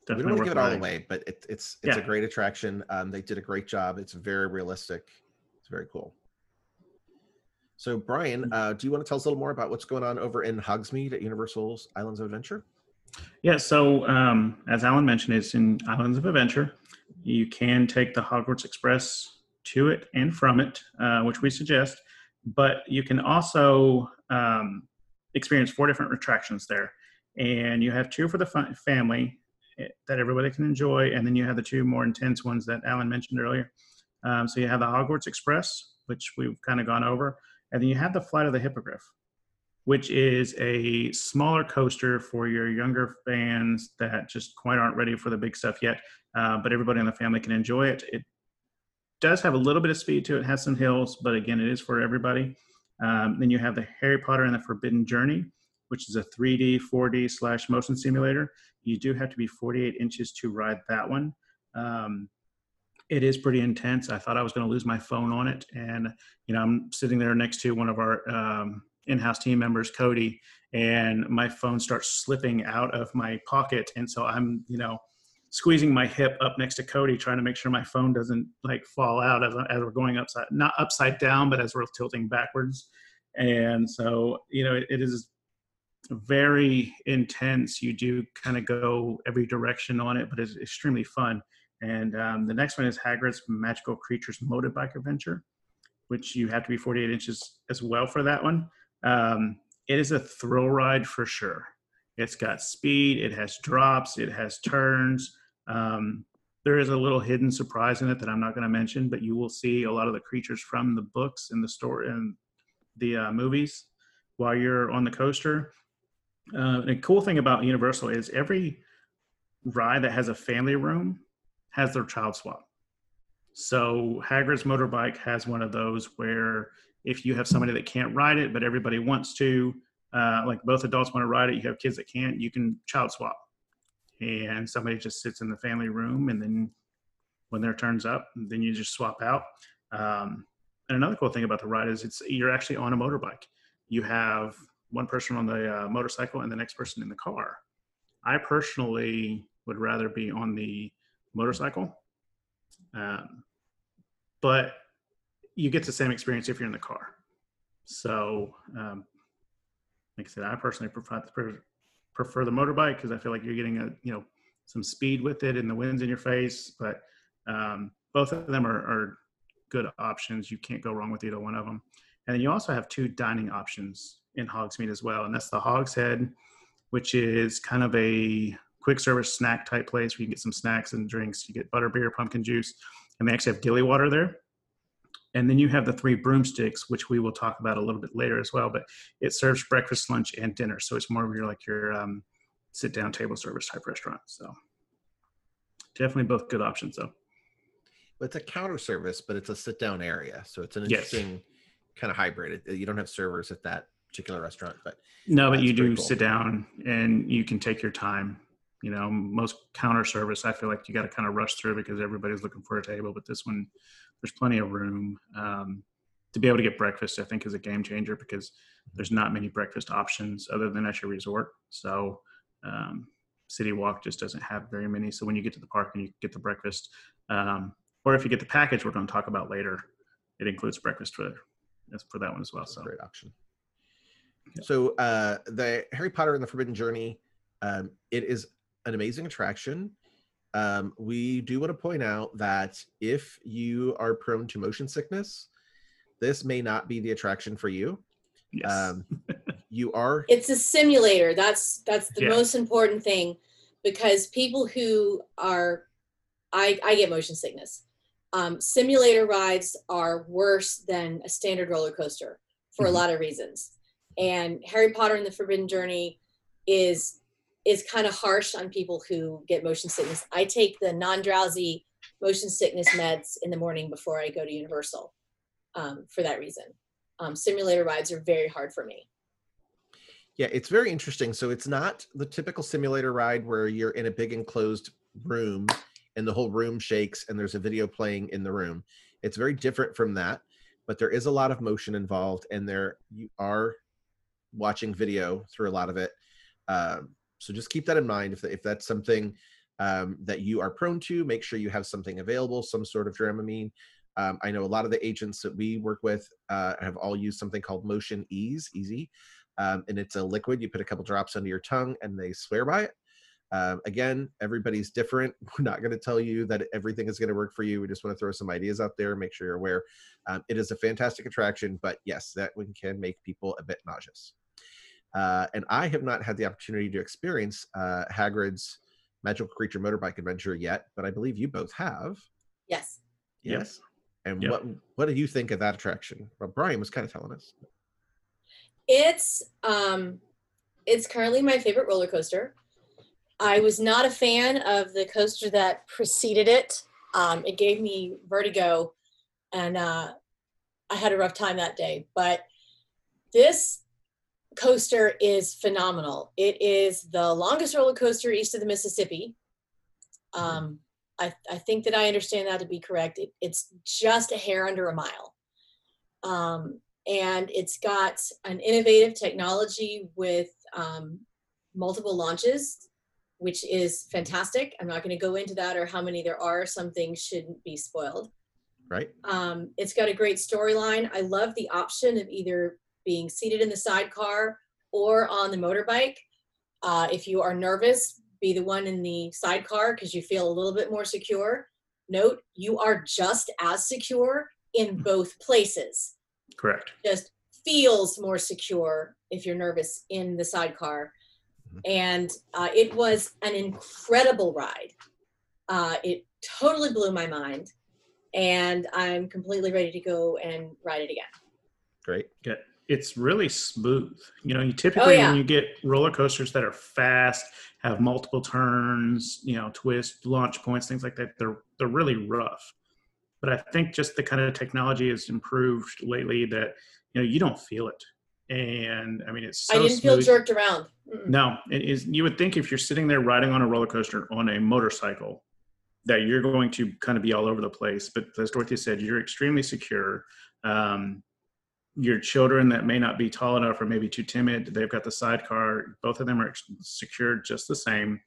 we don't want to give it all riding. away, but it, it's it's a great attraction. Um, they did a great job. It's very realistic. It's very cool. So, Brian, Mm-hmm. uh, do you want to tell us a little more about what's going on over in Hogsmeade at Universal's Islands of Adventure? Yeah, so um, as Allen mentioned, it's in Islands of Adventure. You can take the Hogwarts Express to it and from it, uh, which we suggest, but you can also um, experience four different attractions there. And you have two for the fa- family eh, that everybody can enjoy, and then you have the two more intense ones that Allen mentioned earlier. Um, so you have the Hogwarts Express, which we've kind of gone over, and then you have the Flight of the Hippogriff which is a smaller coaster for your younger fans that just quite aren't ready for the big stuff yet. Uh, but everybody in the family can enjoy it. It does have a little bit of speed to it, has some hills, but again, it is for everybody. Um, then you have the Harry Potter and the Forbidden Journey, which is a 3D, 4D slash motion simulator. You do have to be 48 inches to ride that one. Um, it is pretty intense. I thought I was going to lose my phone on it, and you know I'm sitting there next to one of our um, in-house team members, Cody, and my phone starts slipping out of my pocket, and so I'm you know squeezing my hip up next to Cody, trying to make sure my phone doesn't like fall out as, as we're going upside not upside down, but as we're tilting backwards. And so you know it, it is very intense. You do kind of go every direction on it, but it's extremely fun. And um, the next one is Hagrid's Magical Creatures Motorbike Adventure, which you have to be 48 inches as well for that one. Um, it is a thrill ride for sure. It's got speed, it has drops, it has turns. Um, there is a little hidden surprise in it that I'm not going to mention, but you will see a lot of the creatures from the books and the story and the uh, movies while you're on the coaster. Uh, the cool thing about Universal is every ride that has a family room has their child swap. So Hagrid's motorbike has one of those where if you have somebody that can't ride it, but everybody wants to, uh, like both adults want to ride it, you have kids that can't, you can child swap. And somebody just sits in the family room, and then when their turn's up, then you just swap out. Um, and another cool thing about the ride is it's you're actually on a motorbike. You have one person on the uh, motorcycle and the next person in the car. I personally would rather be on the motorcycle, um, but you get the same experience if you're in the car. So, um, like I said, I personally prefer prefer the motorbike because I feel like you're getting a you know some speed with it and the wind's in your face. But um, both of them are, are good options. You can't go wrong with either one of them. And then you also have two dining options in Hogsmeade as well, and that's the Hogshead, which is kind of a quick service snack type place where you can get some snacks and drinks. You get butterbeer, pumpkin juice, and they actually have gilly water there. And then you have the three broomsticks, which we will talk about a little bit later as well. But it serves breakfast, lunch, and dinner, so it's more of your like your um, sit down table service type restaurant. So definitely both good options though. It's a counter service, but it's a sit down area, so it's an Yes. interesting kind of hybrid. You don't have servers at that particular restaurant, but No, but you do cool. sit down and you can take your time. You know, most counter service, I feel like you got to kind of rush through because everybody's looking for a table. But this one, there's plenty of room um, to be able to get breakfast. I think is a game changer because there's not many breakfast options other than at your resort. So um, City Walk just doesn't have very many. So when you get to the park and you get the breakfast, um, or if you get the package we're going to talk about later, it includes breakfast for for that one as well. That's So great option. Yeah. So uh, the Harry Potter and the Forbidden Journey, um, it is an amazing attraction. Um, we do want to point out that if you are prone to motion sickness, this may not be the attraction for you. yes, Um, you are It's a simulator. That's that's the Yeah. most important thing because people who are I I get motion sickness. Um, simulator rides are worse than a standard roller coaster for Mhm. a lot of reasons. And Harry Potter and the Forbidden Journey is is kind of harsh on people who get motion sickness. I take the non-drowsy motion sickness meds in the morning before I go to Universal um, for that reason. Um, simulator rides are very hard for me. Yeah, it's very interesting. So it's not the typical simulator ride where you're in a big enclosed room and the whole room shakes and there's a video playing in the room. It's very different from that, but there is a lot of motion involved and there you are watching video through a lot of it. Um, so just keep that in mind if, if that's something um, that you are prone to, make sure you have something available, some sort of Dramamine. Um, I know a lot of the agents that we work with uh, have all used something called Motion Ease, Easy um, and it's a liquid. You put a couple drops under your tongue, and they swear by it. Um, again, everybody's different. We're not going to tell you that everything is going to work for you. We just want to throw some ideas out there, make sure you're aware. Um, it is a fantastic attraction, but yes, that one can make people a bit nauseous. Uh, and I have not had the opportunity to experience uh, Hagrid's Magical Creature Motorbike Adventure yet, but I believe you both have. Yes. Yep. Yes. And Yep. what what do you think of that attraction? Well, Brian was kind of telling us. It's um it's currently my favorite roller coaster. I was not a fan of the coaster that preceded it. Um, it gave me vertigo and uh, I had a rough time that day. But this coaster is phenomenal. It is the longest roller coaster east of the Mississippi. Um, I, I think that I understand that to be correct. It, it's just a hair under a mile. Um, and it's got an innovative technology with um, multiple launches, which is fantastic. I'm not going to go into that or how many there are. Some things shouldn't be spoiled. Right? Um, it's got a great storyline. I love the option of either being seated in the sidecar or on the motorbike. Uh, if you are nervous, be the one in the sidecar because you feel a little bit more secure. Note, you are just as secure in both places correct. just feels more secure if you're nervous in the sidecar. Mhm. And uh, it was an incredible ride. Uh, it totally blew my mind. And I'm completely ready to go and ride it again. Great. Yeah, it's really smooth. You know, you typically yeah. when you get roller coasters that are fast, have multiple turns, you know, twists, launch points, things like that, they're they're really rough. But I think just the kind of technology has improved lately that you know you don't feel it. And I mean, it's so I didn't feel jerked around. Mm-mm. No, it is. You would think if you're sitting there riding on a roller coaster on a motorcycle, that you're going to kind of be all over the place. But as Dorothy said, you're extremely secure. Um, your children that may not be tall enough or maybe too timid, they've got the sidecar. Both of them are secured just the same.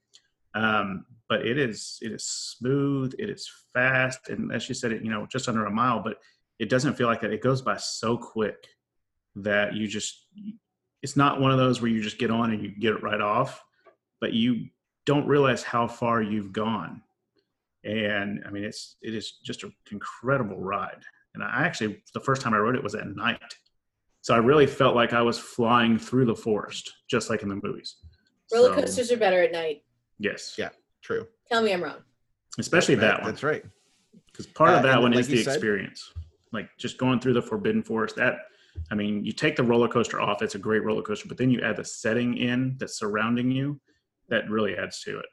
Um, but it is it is smooth. It is fast, and as she said, it you know just under a mile. But it doesn't feel like that. It goes by so quick that you just it's not one of those where you just get on and you get it right off, but you don't realize how far you've gone. And I mean, it's it is just an incredible ride. And I actually the first time I rode it was at night, So I really felt like I was flying through the forest, just like in the movies. Roller So, coasters are better at night. yes. Yeah. True. Tell me I'm wrong. Especially Right, that one. That's right. Because part Uh, of that one like is the said- experience. Like just going through the Forbidden Forest. That, I mean, you take the roller coaster off, it's a great roller coaster, but then you add the setting in that's surrounding you, that really adds to it.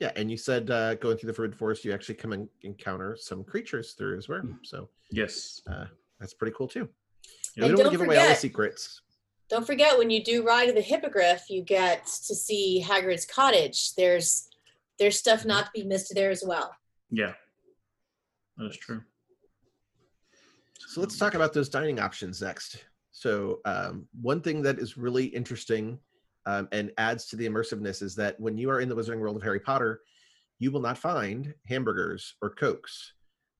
Yeah, and you said uh, going through the forbidden forest, you actually come and encounter some creatures through as well. Hmm. So Yes. uh, that's pretty cool too. Yeah. we And don't don't to give away all the forget- secrets. Don't forget when you do ride the hippogriff, you get to see Hagrid's cottage. There's there's stuff not to be missed there as well. Yeah. That is true. So let's talk about those dining options next. So um, one thing that is really interesting um, and adds to the immersiveness is that when you are in the Wizarding World of Harry Potter, you will not find hamburgers or cokes.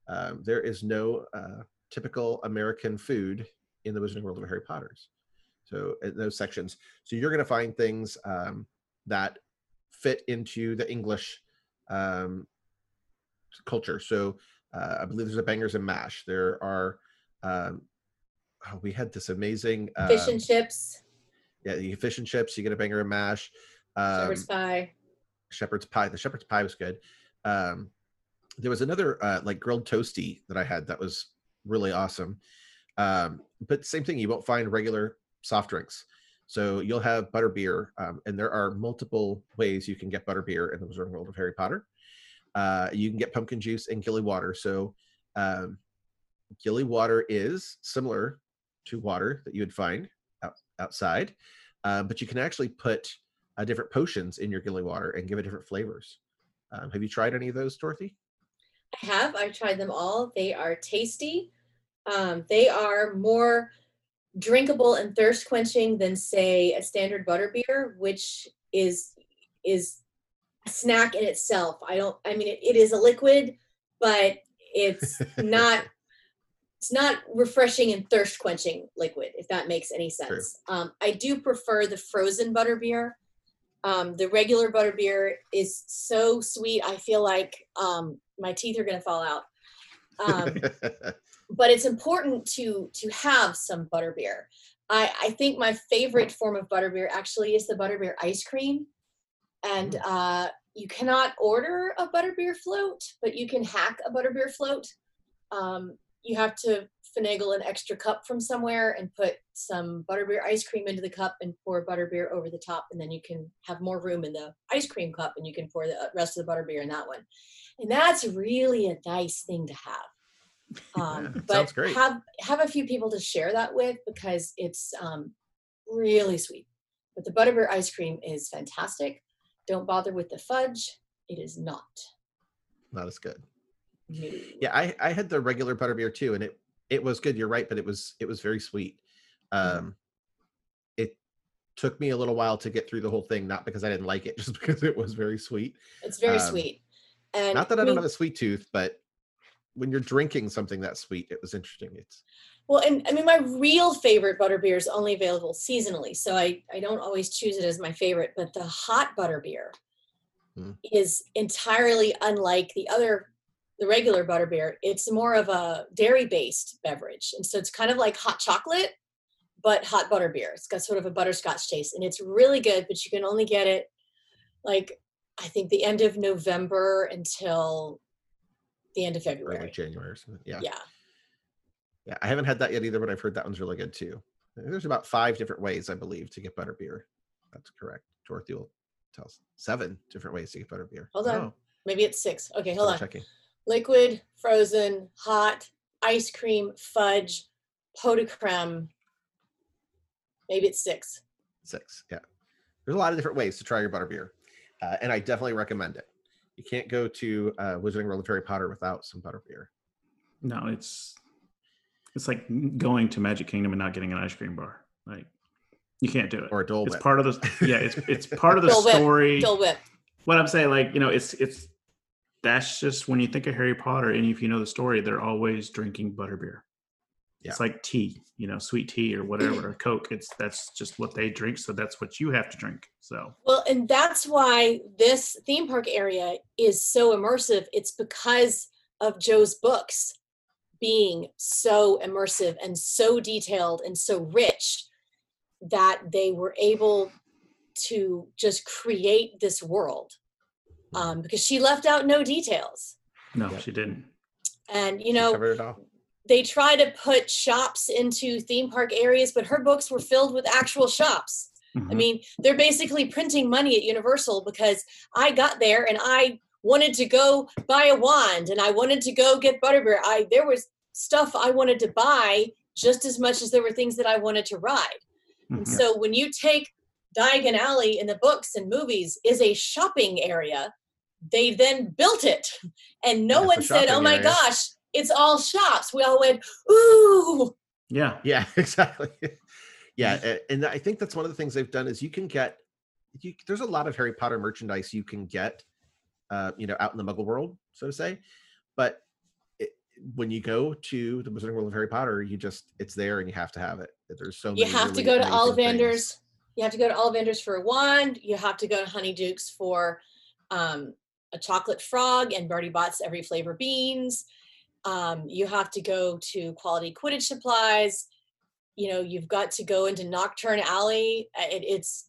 Um, there is no uh, typical American food in the Wizarding World of Harry Potter's. So in those sections, so you're going to find things um, that fit into the English um, culture. So uh, I believe there's a bangers and mash. There are um, oh, we had this amazing um, Fish and chips, yeah, you get fish and chips. You get a banger and mash. Um, shepherd's pie. shepherd's pie. The shepherd's pie was good. Um, there was another uh, like grilled toasty that I had that was really awesome. Um, but same thing, you won't find regular soft drinks. So you'll have butter beer, um, and there are multiple ways you can get butter beer in the Wizarding World of Harry Potter. Uh, you can get pumpkin juice and gilly water. So um, gilly water is similar to water that you would find outside, uh, but you can actually put uh, different potions in your gilly water and give it different flavors. Um, have you tried any of those, Dorothy? I have. I've tried them all. They are tasty. Um, they are more drinkable and thirst quenching than say a standard butterbeer, which is is a snack in itself. I don't. I mean, it, it is a liquid, but it's not. It's not refreshing and thirst quenching liquid, if that makes any sense. Um, I do prefer the frozen butterbeer. Um, the regular butterbeer is so sweet. I feel like um, my teeth are going to fall out. Um, but it's important to to have some butterbeer. I, I think my favorite form of butterbeer actually is the butterbeer ice cream. And uh, you cannot order a butterbeer float, but you can hack a butterbeer float. Um, you have to finagle an extra cup from somewhere and put some butterbeer ice cream into the cup and pour butterbeer over the top, and then you can have more room in the ice cream cup, and you can pour the rest of the butterbeer in that one. And that's really a nice thing to have. Um, Yeah, but sounds great. have have a few people to share that with because it's um, really sweet. But the butterbeer ice cream is fantastic. Don't bother with the fudge; it is not. Not as good. Yeah, I, I had the regular butterbeer too, and it it was good. You're right, but it was it was very sweet. Um, it took me a little while to get through the whole thing, not because I didn't like it, just because it was very sweet. It's very Um, sweet. And Not that I mean, don't have a sweet tooth, but when you're drinking something that sweet, it was interesting. It's Well, and I mean, my real favorite butterbeer is only available seasonally, so I, I don't always choose it as my favorite. But the hot butterbeer Mm. is entirely unlike the other, the regular butterbeer. It's more of a dairy-based beverage, and so it's kind of like hot chocolate, but hot butterbeer. It's got sort of a butterscotch taste, and it's really good. But you can only get it, like I think, the end of November until the end of early February. January or something. Yeah. Yeah. Yeah. I haven't had that yet either, but I've heard that one's really good too. There's about five different ways, I believe, to get butterbeer. That's correct. Dorothy will tell us seven different ways to get butterbeer. Hold on. Oh, Maybe it's six. Okay, hold on. Checking. Liquid, frozen, hot, ice cream, fudge, pot de creme. Maybe it's six. Six. Yeah. There's a lot of different ways to try your butterbeer. Uh, and I definitely recommend it. You can't go to uh, Wizarding World of Harry Potter without some butterbeer. No, it's it's like going to Magic Kingdom and not getting an ice cream bar. Like you can't do it. Or a Dole it's part of the yeah. It's it's part of the Dole Whip. story. Dole Whip. What I'm saying, like you know, it's it's that's just when you think of Harry Potter, and if you know the story, they're always drinking butterbeer. It's like tea, you know, sweet tea or whatever, or Coke. It's that's just what they drink, so that's what you have to drink. So Well, and that's why this theme park area is so immersive. It's because of Jo's books. being so immersive and so detailed and so rich that they were able to just create this world um, because she left out no details No, Yep. she didn't. and you know covered it all. they try to put shops into theme park areas but her books were filled with actual shops I Mhm. mean, they're basically printing money at Universal because I got there and I wanted to go buy a wand and I wanted to go get Butterbeer. I there was stuff I wanted to buy just as much as there were things that I wanted to ride. And Mhm. so when you take Diagon Alley in the books and movies is a shopping area, they then built it. And no Yes, one said, "Oh my area. gosh, it's all shops." We all went, "Ooh." Yeah. Yeah, exactly. yeah, and I think that's one of the things they've done is you can get you, there's a lot of Harry Potter merchandise you can get, uh, you know, out in the Muggle world, so to say. But it, when you go to the Wizarding World of Harry Potter, you just it's there and you have to have it. There's so you have to go to amazing things. You have to go to Ollivanders for a wand. You have to go to Honeydukes for um, a chocolate frog and Bertie Bott's every flavor beans. Um, you have to go to Quality Quidditch supplies. You know, you've got to go into Knockturn Alley. Uh, It, it's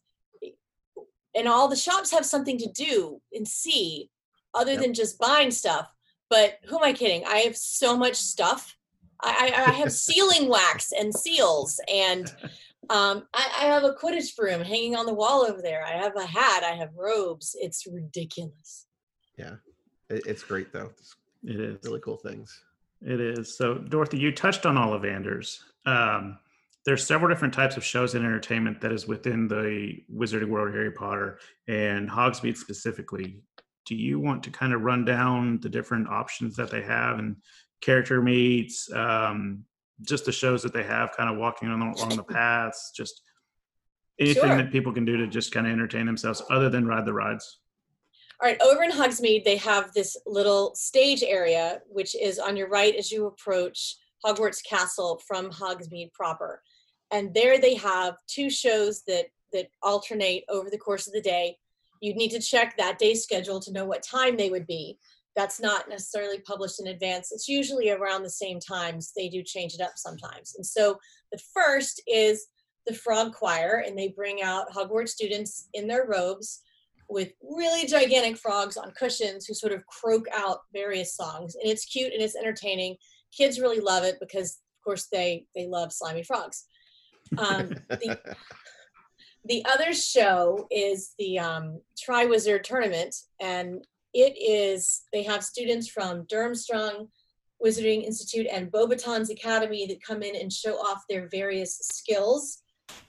and all the shops have something to do and see other Yep. than just buying stuff. But who am I kidding? I have so much stuff. I, I, I have sealing wax and seals and um, I, I have a Quidditch broom hanging on the wall over there. I have a hat. I have robes. It's ridiculous. It, it's great though. It's It is. really cool things. It is. So, Dorothy, you touched on Ollivanders. Um, there's several different types of shows and entertainment that is within the Wizarding World Harry Potter and Hogsmeade specifically. Do you want to kind of run down the different options that they have and character meets, um, just the shows that they have, kind of walking along, along the paths, just anything Sure. that people can do to just kind of entertain themselves other than ride the rides? All right, over in Hogsmeade, they have this little stage area, which is on your right as you approach Hogwarts Castle from Hogsmeade proper. And there they have two shows that that alternate over the course of the day. You'd need to check that day's schedule to know what time they would be. That's not necessarily published in advance. It's usually around the same times. They do change it up sometimes. And so the first is the Frog Choir, and they bring out Hogwarts students in their robes with really gigantic frogs on cushions who sort of croak out various songs and it's cute and it's entertaining kids really love it because of course they they love slimy frogs um, the, the other show is the um, Triwizard Tournament, and it is they have students from Durmstrang Wizarding Institute and Beauxbatons Academy that come in and show off their various skills,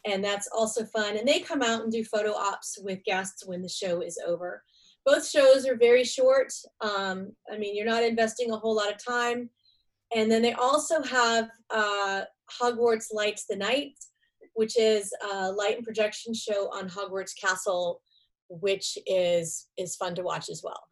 and that's also fun. And they come out and do photo ops with guests when the show is over. Both shows are very short. Um, I mean, you're not investing a whole lot of time. And then they also have uh, Hogwarts Lights the Night, which is a light and projection show on Hogwarts Castle, which is is fun to watch as well.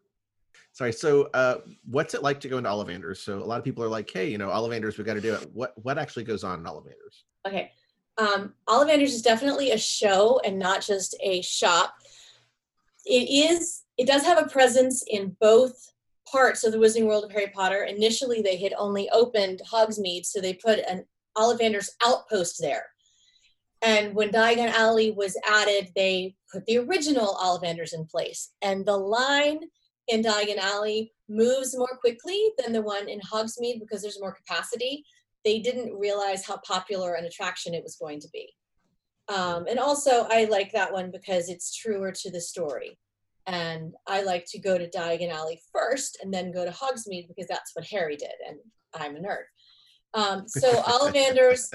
Sorry. So, uh, what's it like to go into Ollivanders? So, a lot of people are like, "Hey, you know, Ollivanders, we got to do it." What what actually goes on in Ollivanders? Okay. Um, Ollivanders is definitely a show and not just a shop. It is, it does have a presence in both parts of the Wizarding World of Harry Potter. Initially, they had only opened Hogsmeade, so they put an Ollivanders outpost there. And when Diagon Alley was added, they put the original Ollivanders in place. And the line in Diagon Alley moves more quickly than the one in Hogsmeade because there's more capacity they didn't realize how popular an attraction it was going to be. Um, and also, I like that one because it's truer to the story. And I like to go to Diagon Alley first and then go to Hogsmeade because that's what Harry did, and I'm a nerd. Um, so Ollivanders,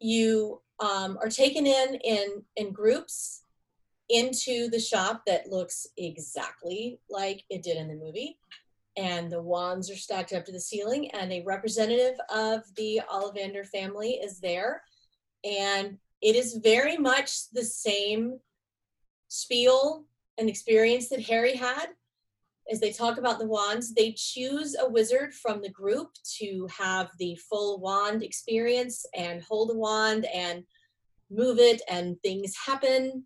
you um, are taken in in in groups into the shop that looks exactly like it did in the movie. And the wands are stacked up to the ceiling and a representative of the ollivander family is there. And it is very much the same spiel and experience that harry had as they talk about the wands they choose a wizard from the group to have the full wand experience and hold a wand and move it and things happen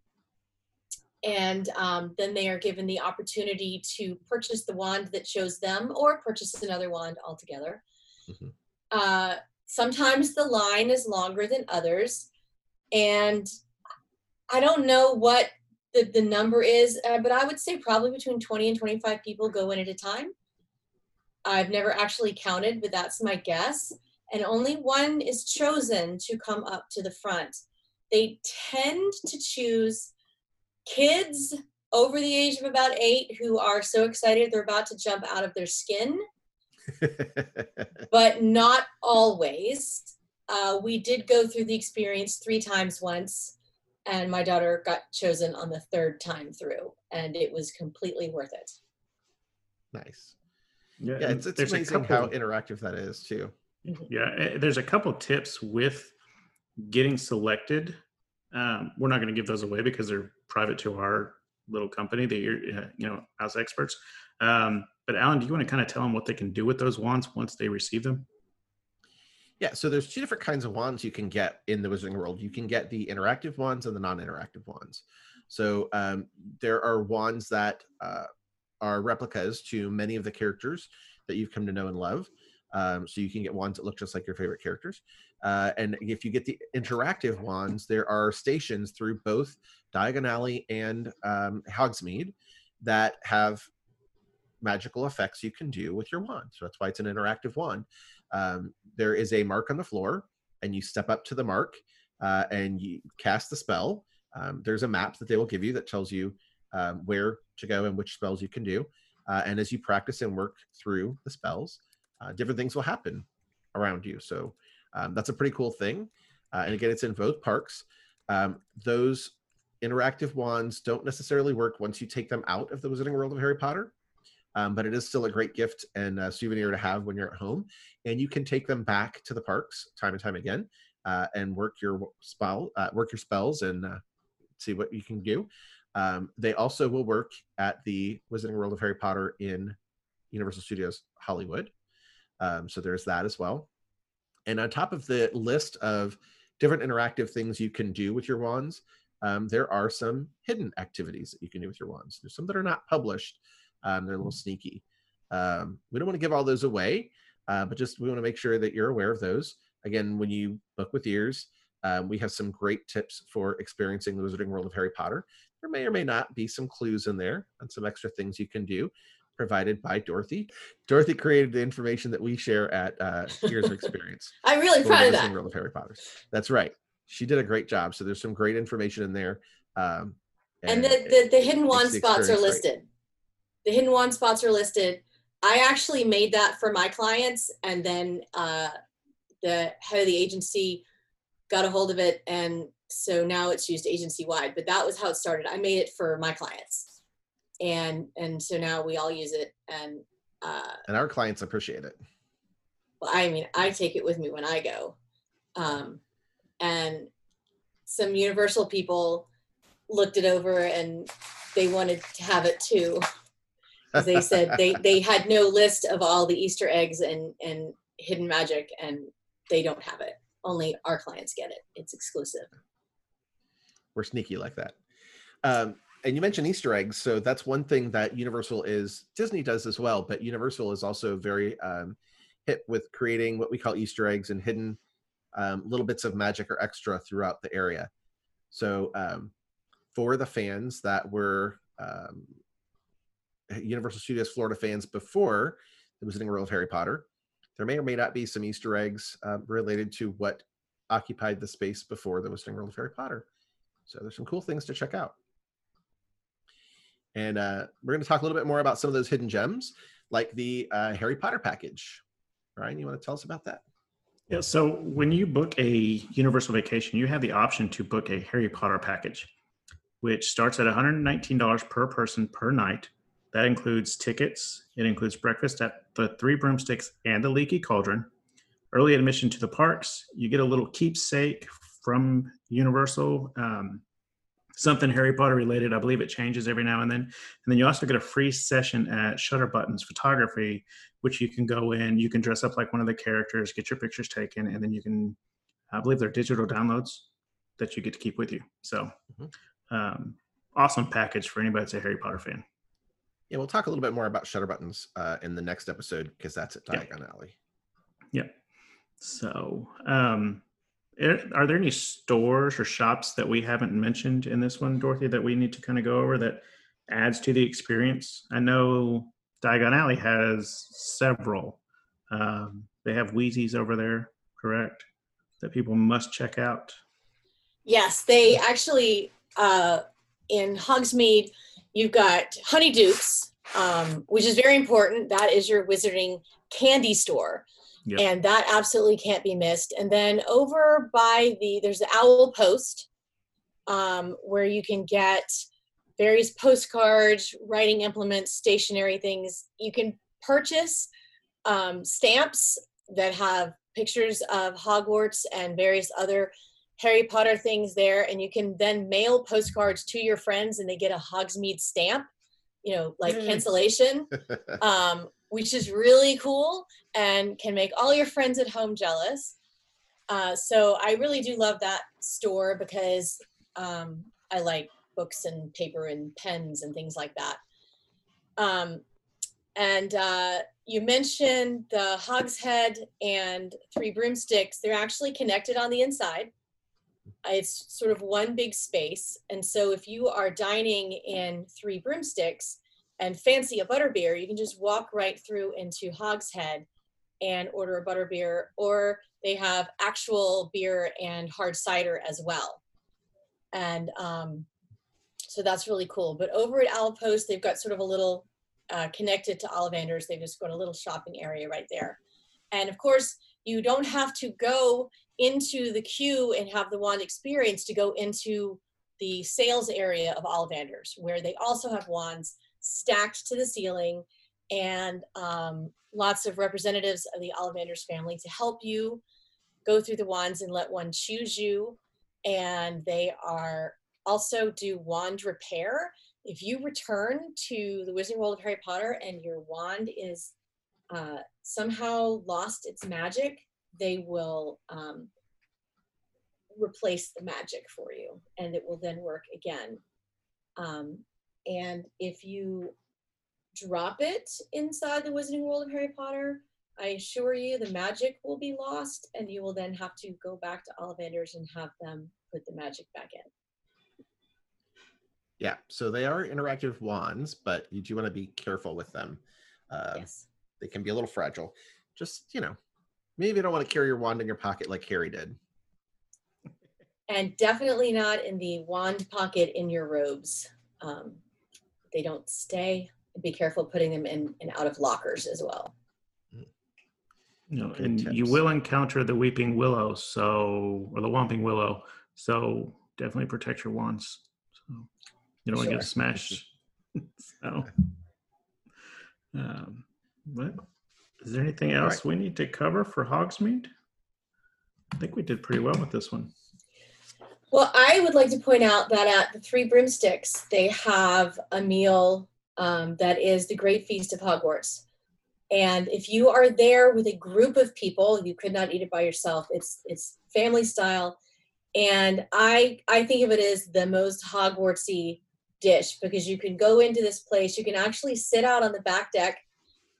and um, then they are given the opportunity to purchase the wand that shows them or purchase another wand altogether Mhm. Uh, sometimes the line is longer than others. And I don't know what the, the number is, uh, but I would say probably between 20 and 25 people go in at a time. I've never actually counted, but that's my guess. And only one is chosen to come up to the front. They tend to choose kids over the age of about eight who are so excited they're about to jump out of their skin, but not always. Uh, we did go through the experience three times once, and my daughter got chosen on the third time through, and it was completely worth it. nice. Yeah, Yeah, it's, it's there's a amazing how interactive that is too. Yeah, eh, there's a couple tips with getting selected. Um, we're not going to give those away because they're private to our little company that you're, uh, you know, as experts. Um, but Allen, do you want to kind of tell them what they can do with those wands once they receive them? Yeah, so there's two different kinds of wands you can get in the Wizarding World. You can get the interactive wands and the non-interactive wands. So um, there are wands that uh, are replicas to many of the characters that you've come to know and love. Um, so you can get wands that look just like your favorite characters. Uh, and if you get the interactive wands, there are stations through both Diagon Alley and um, Hogsmeade that have magical effects you can do with your wand. So that's why it's an interactive wand. Um, there is a mark on the floor, and you step up to the mark uh, and you cast the spell. Um, there's a map that they will give you that tells you um, where to go and which spells you can do. Uh, and as you practice and work through the spells, uh, different things will happen around you. So um, that's a pretty cool thing. Uh, and again, it's in both parks. Um, those interactive wands don't necessarily work once you take them out of the Wizarding World of Harry Potter. Um, but it is still a great gift and souvenir to have when you're at home. And you can take them back to the parks time and time again uh, and work your spell, uh, work your spells, and uh, see what you can do. Um, they also will work at the Wizarding World of Harry Potter in Universal Studios Hollywood. Um, so there's that as well. And on top of the list of different interactive things you can do with your wands, um, there are some hidden activities that you can do with your wands. There's some that are not published. Um, they're a little sneaky. Um, we don't want to give all those away, uh, but just we want to make sure that you're aware of those. Again, when you book with ears, um, we have some great tips for experiencing the Wizarding World of Harry Potter. There may or may not be some clues in there and some extra things you can do provided by Dorothy. Dorothy created the information that we share at uh, Ears of Experience. I'm really proud of Wizarding that. World of Harry Potter. That's right. She did a great job. So there's some great information in there. Um, And the, the, the hidden wand spots are listed. The hidden wand spots are listed. I actually made that for my clients and then uh, the head of the agency got a hold of it and so now it's used agency wide, but that was how it started. I made it for my clients. And and so now we all use it and uh, and our clients appreciate it. well, I mean, I take it with me when I go. Um, and some Universal people looked it over and they wanted to have it too. They said they, they had no list of all the Easter eggs and, and hidden magic and they don't have it. Only our clients get it. It's exclusive. We're sneaky like that. Um, and you mentioned Easter eggs, so that's one thing that Universal is Disney does as well, but Universal is also very um, hit with creating what we call Easter eggs and hidden um, little bits of magic or extra throughout the area. So um, for the fans that were um, Universal Studios Florida fans before the Wizarding World of Harry Potter, there may or may not be some Easter eggs uh, related to what occupied the space before the Wizarding World of Harry Potter. So there's some cool things to check out. And uh, we're going to talk a little bit more about some of those hidden gems, like the uh, Harry Potter package. Brian, you want to tell us about that? Yeah, so when you book a Universal vacation, you have the option to book a Harry Potter package, which starts at $119 per person per night. That includes tickets, it includes breakfast at the Three Broomsticks and the Leaky Cauldron, early admission to the parks. You get a little keepsake from Universal, um, something Harry Potter related. I believe it changes every now and then. And then you also get a free session at Shutter Buttons Photography, which you can go in, you can dress up like one of the characters, get your pictures taken, and then you can, I believe they're digital downloads that you get to keep with you. So, Mhm. um, awesome package for anybody that's a Harry Potter fan. Yeah, we'll talk a little bit more about Shutter Buttons uh, in the next episode because that's at Yeah. Diagon Alley. Yeah. So, um, are are there any stores or shops that we haven't mentioned in this one, Dorothy, that we need to kind of go over that adds to the experience? I know Diagon Alley has several. Um, they have Wheezy's over there, correct? That people must check out. Yes, they actually uh, in Hogsmeade, you've got Honeydukes, um, which is very important. That is your wizarding candy store. Yep. And that absolutely can't be missed. And then over by the there's the Owl Post, um, where you can get various postcards, writing implements, stationary things. You can purchase um, stamps that have pictures of Hogwarts and various other Harry Potter things there, and you can then mail postcards to your friends, and they get a Hogsmeade stamp, you know, like Mm. cancellation, um, which is really cool and can make all your friends at home jealous. Uh, so I really do love that store because um, I like books and paper and pens and things like that. Um, and uh, you mentioned the Hogshead and Three Broomsticks. They're actually connected on the inside. It's sort of one big space. And so if you are dining in Three Broomsticks and fancy a butterbeer, you can just walk right through into Hogshead and order a butterbeer, or they have actual beer and hard cider as well. And um, so that's really cool. But over at Owl Post, they've got sort of a little uh, connected to Ollivanders. They've just got a little shopping area right there. And of course, you don't have to go into the queue and have the wand experience to go into the sales area of Ollivanders, where they also have wands stacked to the ceiling and um, lots of representatives of the Ollivanders family to help you go through the wands and let one choose you. And they are also do wand repair. If you return to the Wizarding World of Harry Potter and your wand is uh, somehow lost its magic, they will um, replace the magic for you and it will then work again. Um, and if you drop it inside the Wizarding World of Harry Potter, I assure you the magic will be lost and you will then have to go back to Ollivanders and have them put the magic back in. yeah, so they are interactive wands, but you do want to be careful with them. Uh, yes. They can be a little fragile. Just, you know, maybe you don't want to carry your wand in your pocket like Harry did. And definitely not in the wand pocket in your robes. Um, they don't stay. Be careful putting them in and out of lockers as well. You know, Good and you will encounter the weeping willow, so or the whomping willow. So definitely protect your wands. So you don't want to get smashed. so, um, what is there anything else right. we need to cover for Hogsmeade? I think we did pretty well with this one. Well, I would like to point out that at the Three Broomsticks, they have a meal um, that is the Great Feast of Hogwarts. And if you are there with a group of people, you could not eat it by yourself. It's it's family style, and I I think of it as the most Hogwartsy dish because you can go into this place. You can actually sit out on the back deck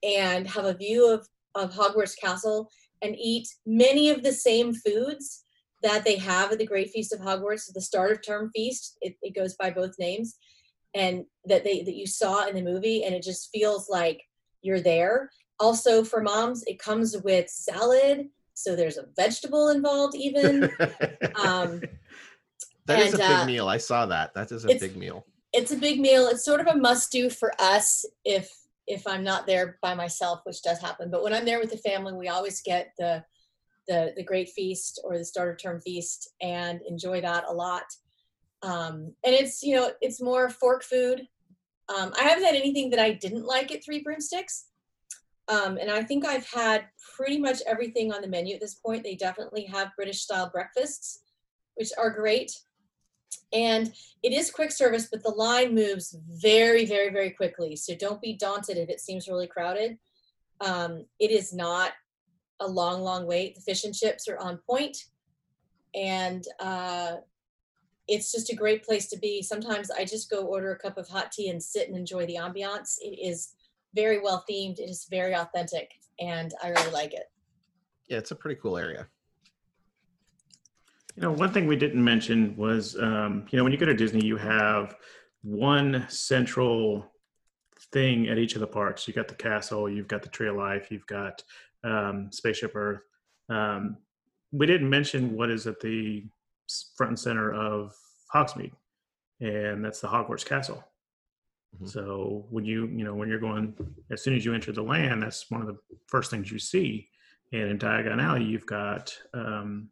and have a view of of Hogwarts Castle and eat many of the same foods that they have at the Great Feast of Hogwarts, the start of term feast. It, it goes by both names, and that they that you saw in the movie, and it just feels like you're there. Also, for moms, it comes with salad, so there's a vegetable involved. Even um, That is and, a big uh, meal. I saw that. That is a big meal. it's a big meal. It's sort of a must do for us if if I'm not there by myself, which does happen. But when I'm there with the family, we always get the the the great feast or the starter term feast and enjoy that a lot. Um, and it's you know it's more fork food. Um, I haven't had anything that I didn't like at Three Broomsticks. Um, and I think I've had pretty much everything on the menu at this point. They definitely have British style breakfasts, which are great. And it is quick service, but the line moves very, very, very quickly. So don't be daunted if it seems really crowded. Um, it is not a long, long wait. The fish and chips are on point, and uh, it's just a great place to be. Sometimes I just go order a cup of hot tea and sit and enjoy the ambiance. It is very well themed. It is very authentic, and I really like it. Yeah, it's a pretty cool area. You know, one thing we didn't mention was, um, you know, when you go to Disney, you have one central thing at each of the parks. You've got the castle, you've got the Tree of Life, you've got um, Spaceship Earth. Um, we didn't mention what is at the front and center of Hogsmeade, and that's the Hogwarts Castle. Mhm. So when you, you know, when you're going, as soon as you enter the land, that's one of the first things you see. And in Diagon Alley, you've got, um,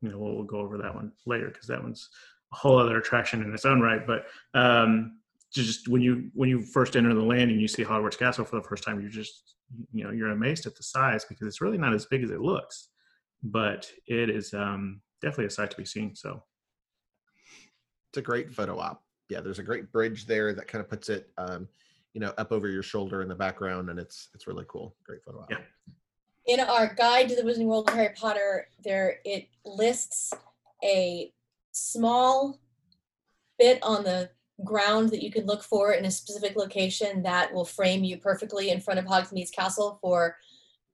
you know, we'll, we'll go over that one later because that one's a whole other attraction in its own right. But um, just when you when you first enter the land and you see Hogwarts Castle for the first time, you're just you know you're amazed at the size because it's really not as big as it looks, but it is um, definitely a sight to be seen. So It's a great photo op. Yeah, there's a great bridge there that kind of puts it, um, you know, up over your shoulder in the background, and it's it's really cool. Great photo op. Yeah. In our guide to the Wizarding World of Harry Potter, there it lists a small bit on the ground that you can look for in a specific location that will frame you perfectly in front of Hogsmeade's castle for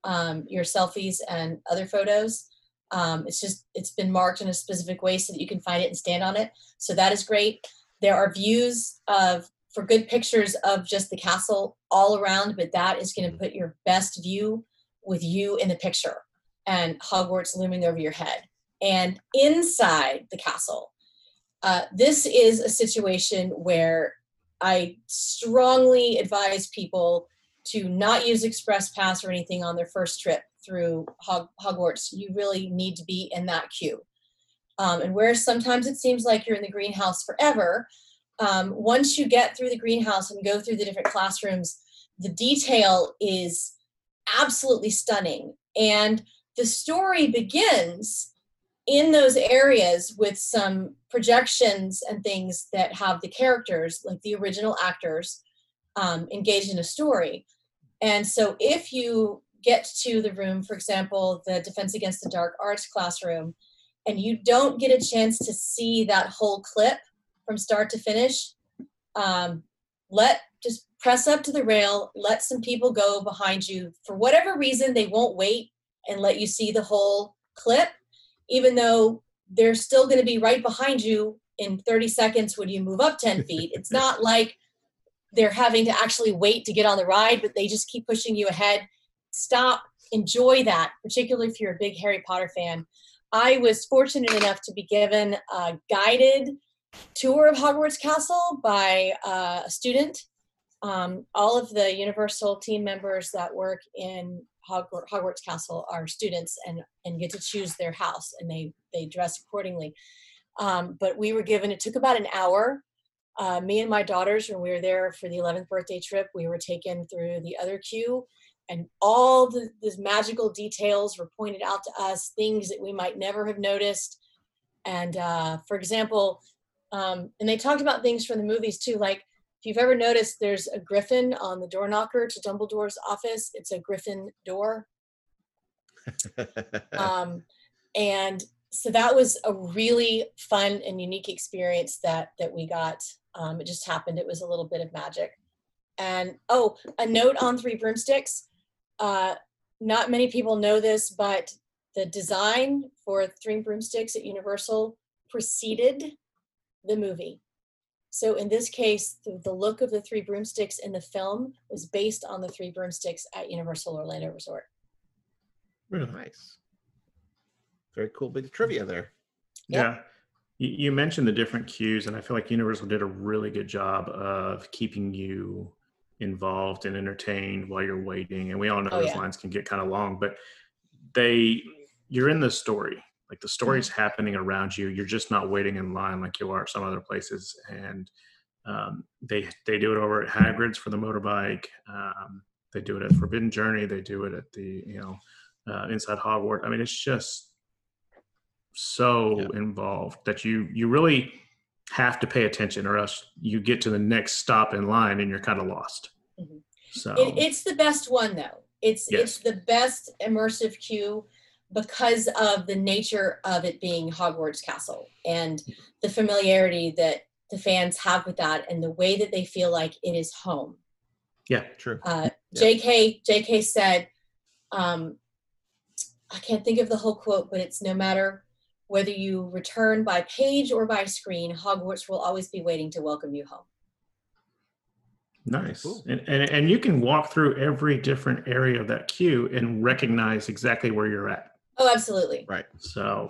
um, your selfies and other photos. Um, it's just it's been marked in a specific way so that you can find it and stand on it. So that is great. There are views of for good pictures of just the castle all around, but that is going to put your best view with you in the picture and Hogwarts looming over your head. And inside the castle, uh, this is a situation where I strongly advise people to not use Express Pass or anything on their first trip through Hog- Hogwarts. You really need to be in that queue. Um, and where sometimes it seems like you're in the greenhouse forever, um, once you get through the greenhouse and go through the different classrooms, the detail is absolutely stunning. And the story begins in those areas with some projections and things that have the characters, like the original actors, um, engaged in a story. And so if you get to the room, for example, the Defense Against the Dark Arts classroom, and you don't get a chance to see that whole clip from start to finish, um, let just press up to the rail, let some people go behind you. For whatever reason, they won't wait and let you see the whole clip, even though they're still going to be right behind you in 30 seconds when you move up 10 feet. It's not like they're having to actually wait to get on the ride, but they just keep pushing you ahead. Stop, enjoy that, particularly if you're a big Harry Potter fan. I was fortunate enough to be given a guided tour of Hogwarts Castle by uh, a student. Um, all of the Universal team members that work in Hogwarts, Hogwarts Castle are students and and get to choose their house, and they they dress accordingly. Um, but we were given it took about an hour. Uh, me and my daughters, when we were there for the 11th birthday trip, we were taken through the other queue, and all the these magical details were pointed out to us, things that we might never have noticed. And uh, for example, um, and they talked about things from the movies too, like you've ever noticed, there's a griffin on the door knocker to Dumbledore's office. It's a griffin door. Um, and so that was a really fun and unique experience that that we got. Um, it just happened. It was a little bit of magic. And oh, a note on Three Broomsticks. Uh, not many people know this, but the design for Three Broomsticks at Universal preceded the movie. So in this case, the, the look of the Three Broomsticks in the film was based on the Three Broomsticks at Universal Orlando Resort. Really nice. Very cool bit of trivia there. Yep. Yeah. You, you mentioned the different cues, and I feel like Universal did a really good job of keeping you involved and entertained while you're waiting. And we all know Oh, those yeah. lines can get kind of long, but they, you're in the story. Like the story's Mm-hmm. happening around you. You're just not waiting in line like you are some other places. And um, they they do it over at Hagrid's for the motorbike. Um, they do it at Forbidden Journey. They do it at the you know uh, inside Hogwarts. I mean, it's just so Yeah. involved that you you really have to pay attention, or else you get to the next stop in line and you're kind of lost. Mhm. So It, it's the best one though. It's Yes. it's the best immersive queue because of the nature of it being Hogwarts Castle and the familiarity that the fans have with that and the way that they feel like it is home. yeah, True. Uh, Yeah. JK JK said, um, I can't think of the whole quote, but it's no matter whether you return by page or by screen, Hogwarts will always be waiting to welcome you home. Nice. Cool. And, and and you can walk through every different area of that queue and recognize exactly where you're at. Oh, absolutely. Right. So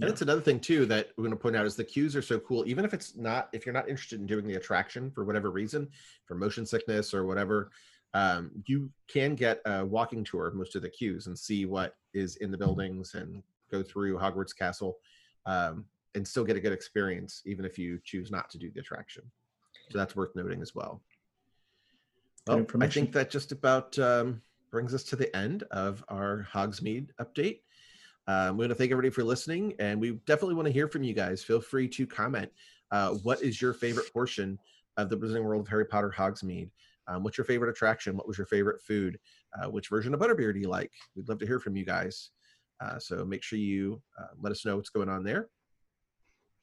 And Yeah. it's another thing too that we're going to point out is the queues are so cool. Even if it's not, if you're not interested in doing the attraction for whatever reason, for motion sickness or whatever, um, you can get a walking tour of most of the queues and see what is in the buildings and go through Hogwarts Castle, um, and still get a good experience, even if you choose not to do the attraction. So that's worth noting as well. Well, I think that just about um, brings us to the end of our Hogsmeade update. Um, we want to thank everybody for listening, and we definitely want to hear from you guys. Feel free to comment. Uh, what is your favorite portion of the Wizarding World of Harry Potter Hogsmeade? Um, what's your favorite attraction? What was your favorite food? Uh, which version of Butterbeer do you like? We'd love to hear from you guys. Uh, so make sure you uh, let us know what's going on there.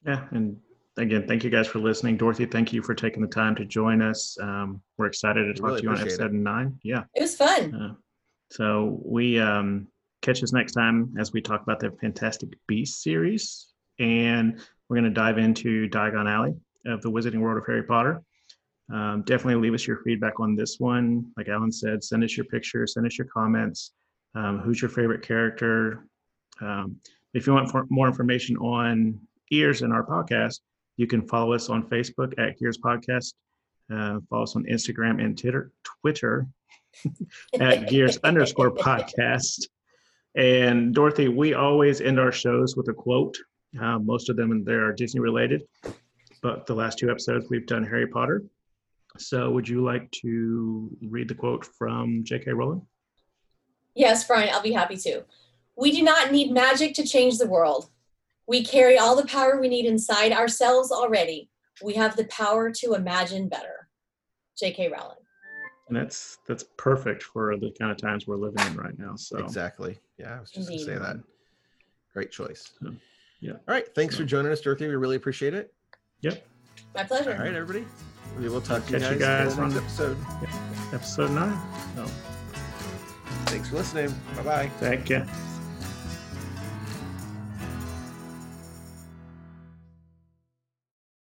yeah, and again, thank you guys for listening. Dorothy, thank you for taking the time to join us. Um, we're excited to talk really to you on appreciate it. episode nine. Yeah. It was fun. Uh, so we um, catch us next time as we talk about the Fantastic Beasts series, and we're going to dive into Diagon Alley of the Wizarding World of Harry Potter. Um, definitely leave us your feedback on this one. Like Allen said, send us your pictures, send us your comments. Um, who's your favorite character? Um, if you want for more information on Ears in our podcast, you can follow us on Facebook at Gears Podcast. Uh, follow us on Instagram and Twitter. Twitter at gears underscore podcast. And Dorothy, we always end our shows with a quote. Uh, most of them there are Disney related, but the last two episodes we've done Harry Potter. So, would you like to read the quote from J.K. Rowling? Yes, Brian, I'll be happy to. We do not need magic to change the world. We carry all the power we need inside ourselves already. We have the power to imagine better. J.K. Rowling. And that's that's perfect for the kind of times we're living in right now. So, Exactly. Yeah, I was just going to say that. Great choice. So, yeah. All right. Thanks for joining us, Dorothy. We really appreciate it. yep, My pleasure. All right, everybody. We will talk to you Catch you guys, guys in the next on- episode. episode nine. So, Thanks for listening. Bye bye. thank you.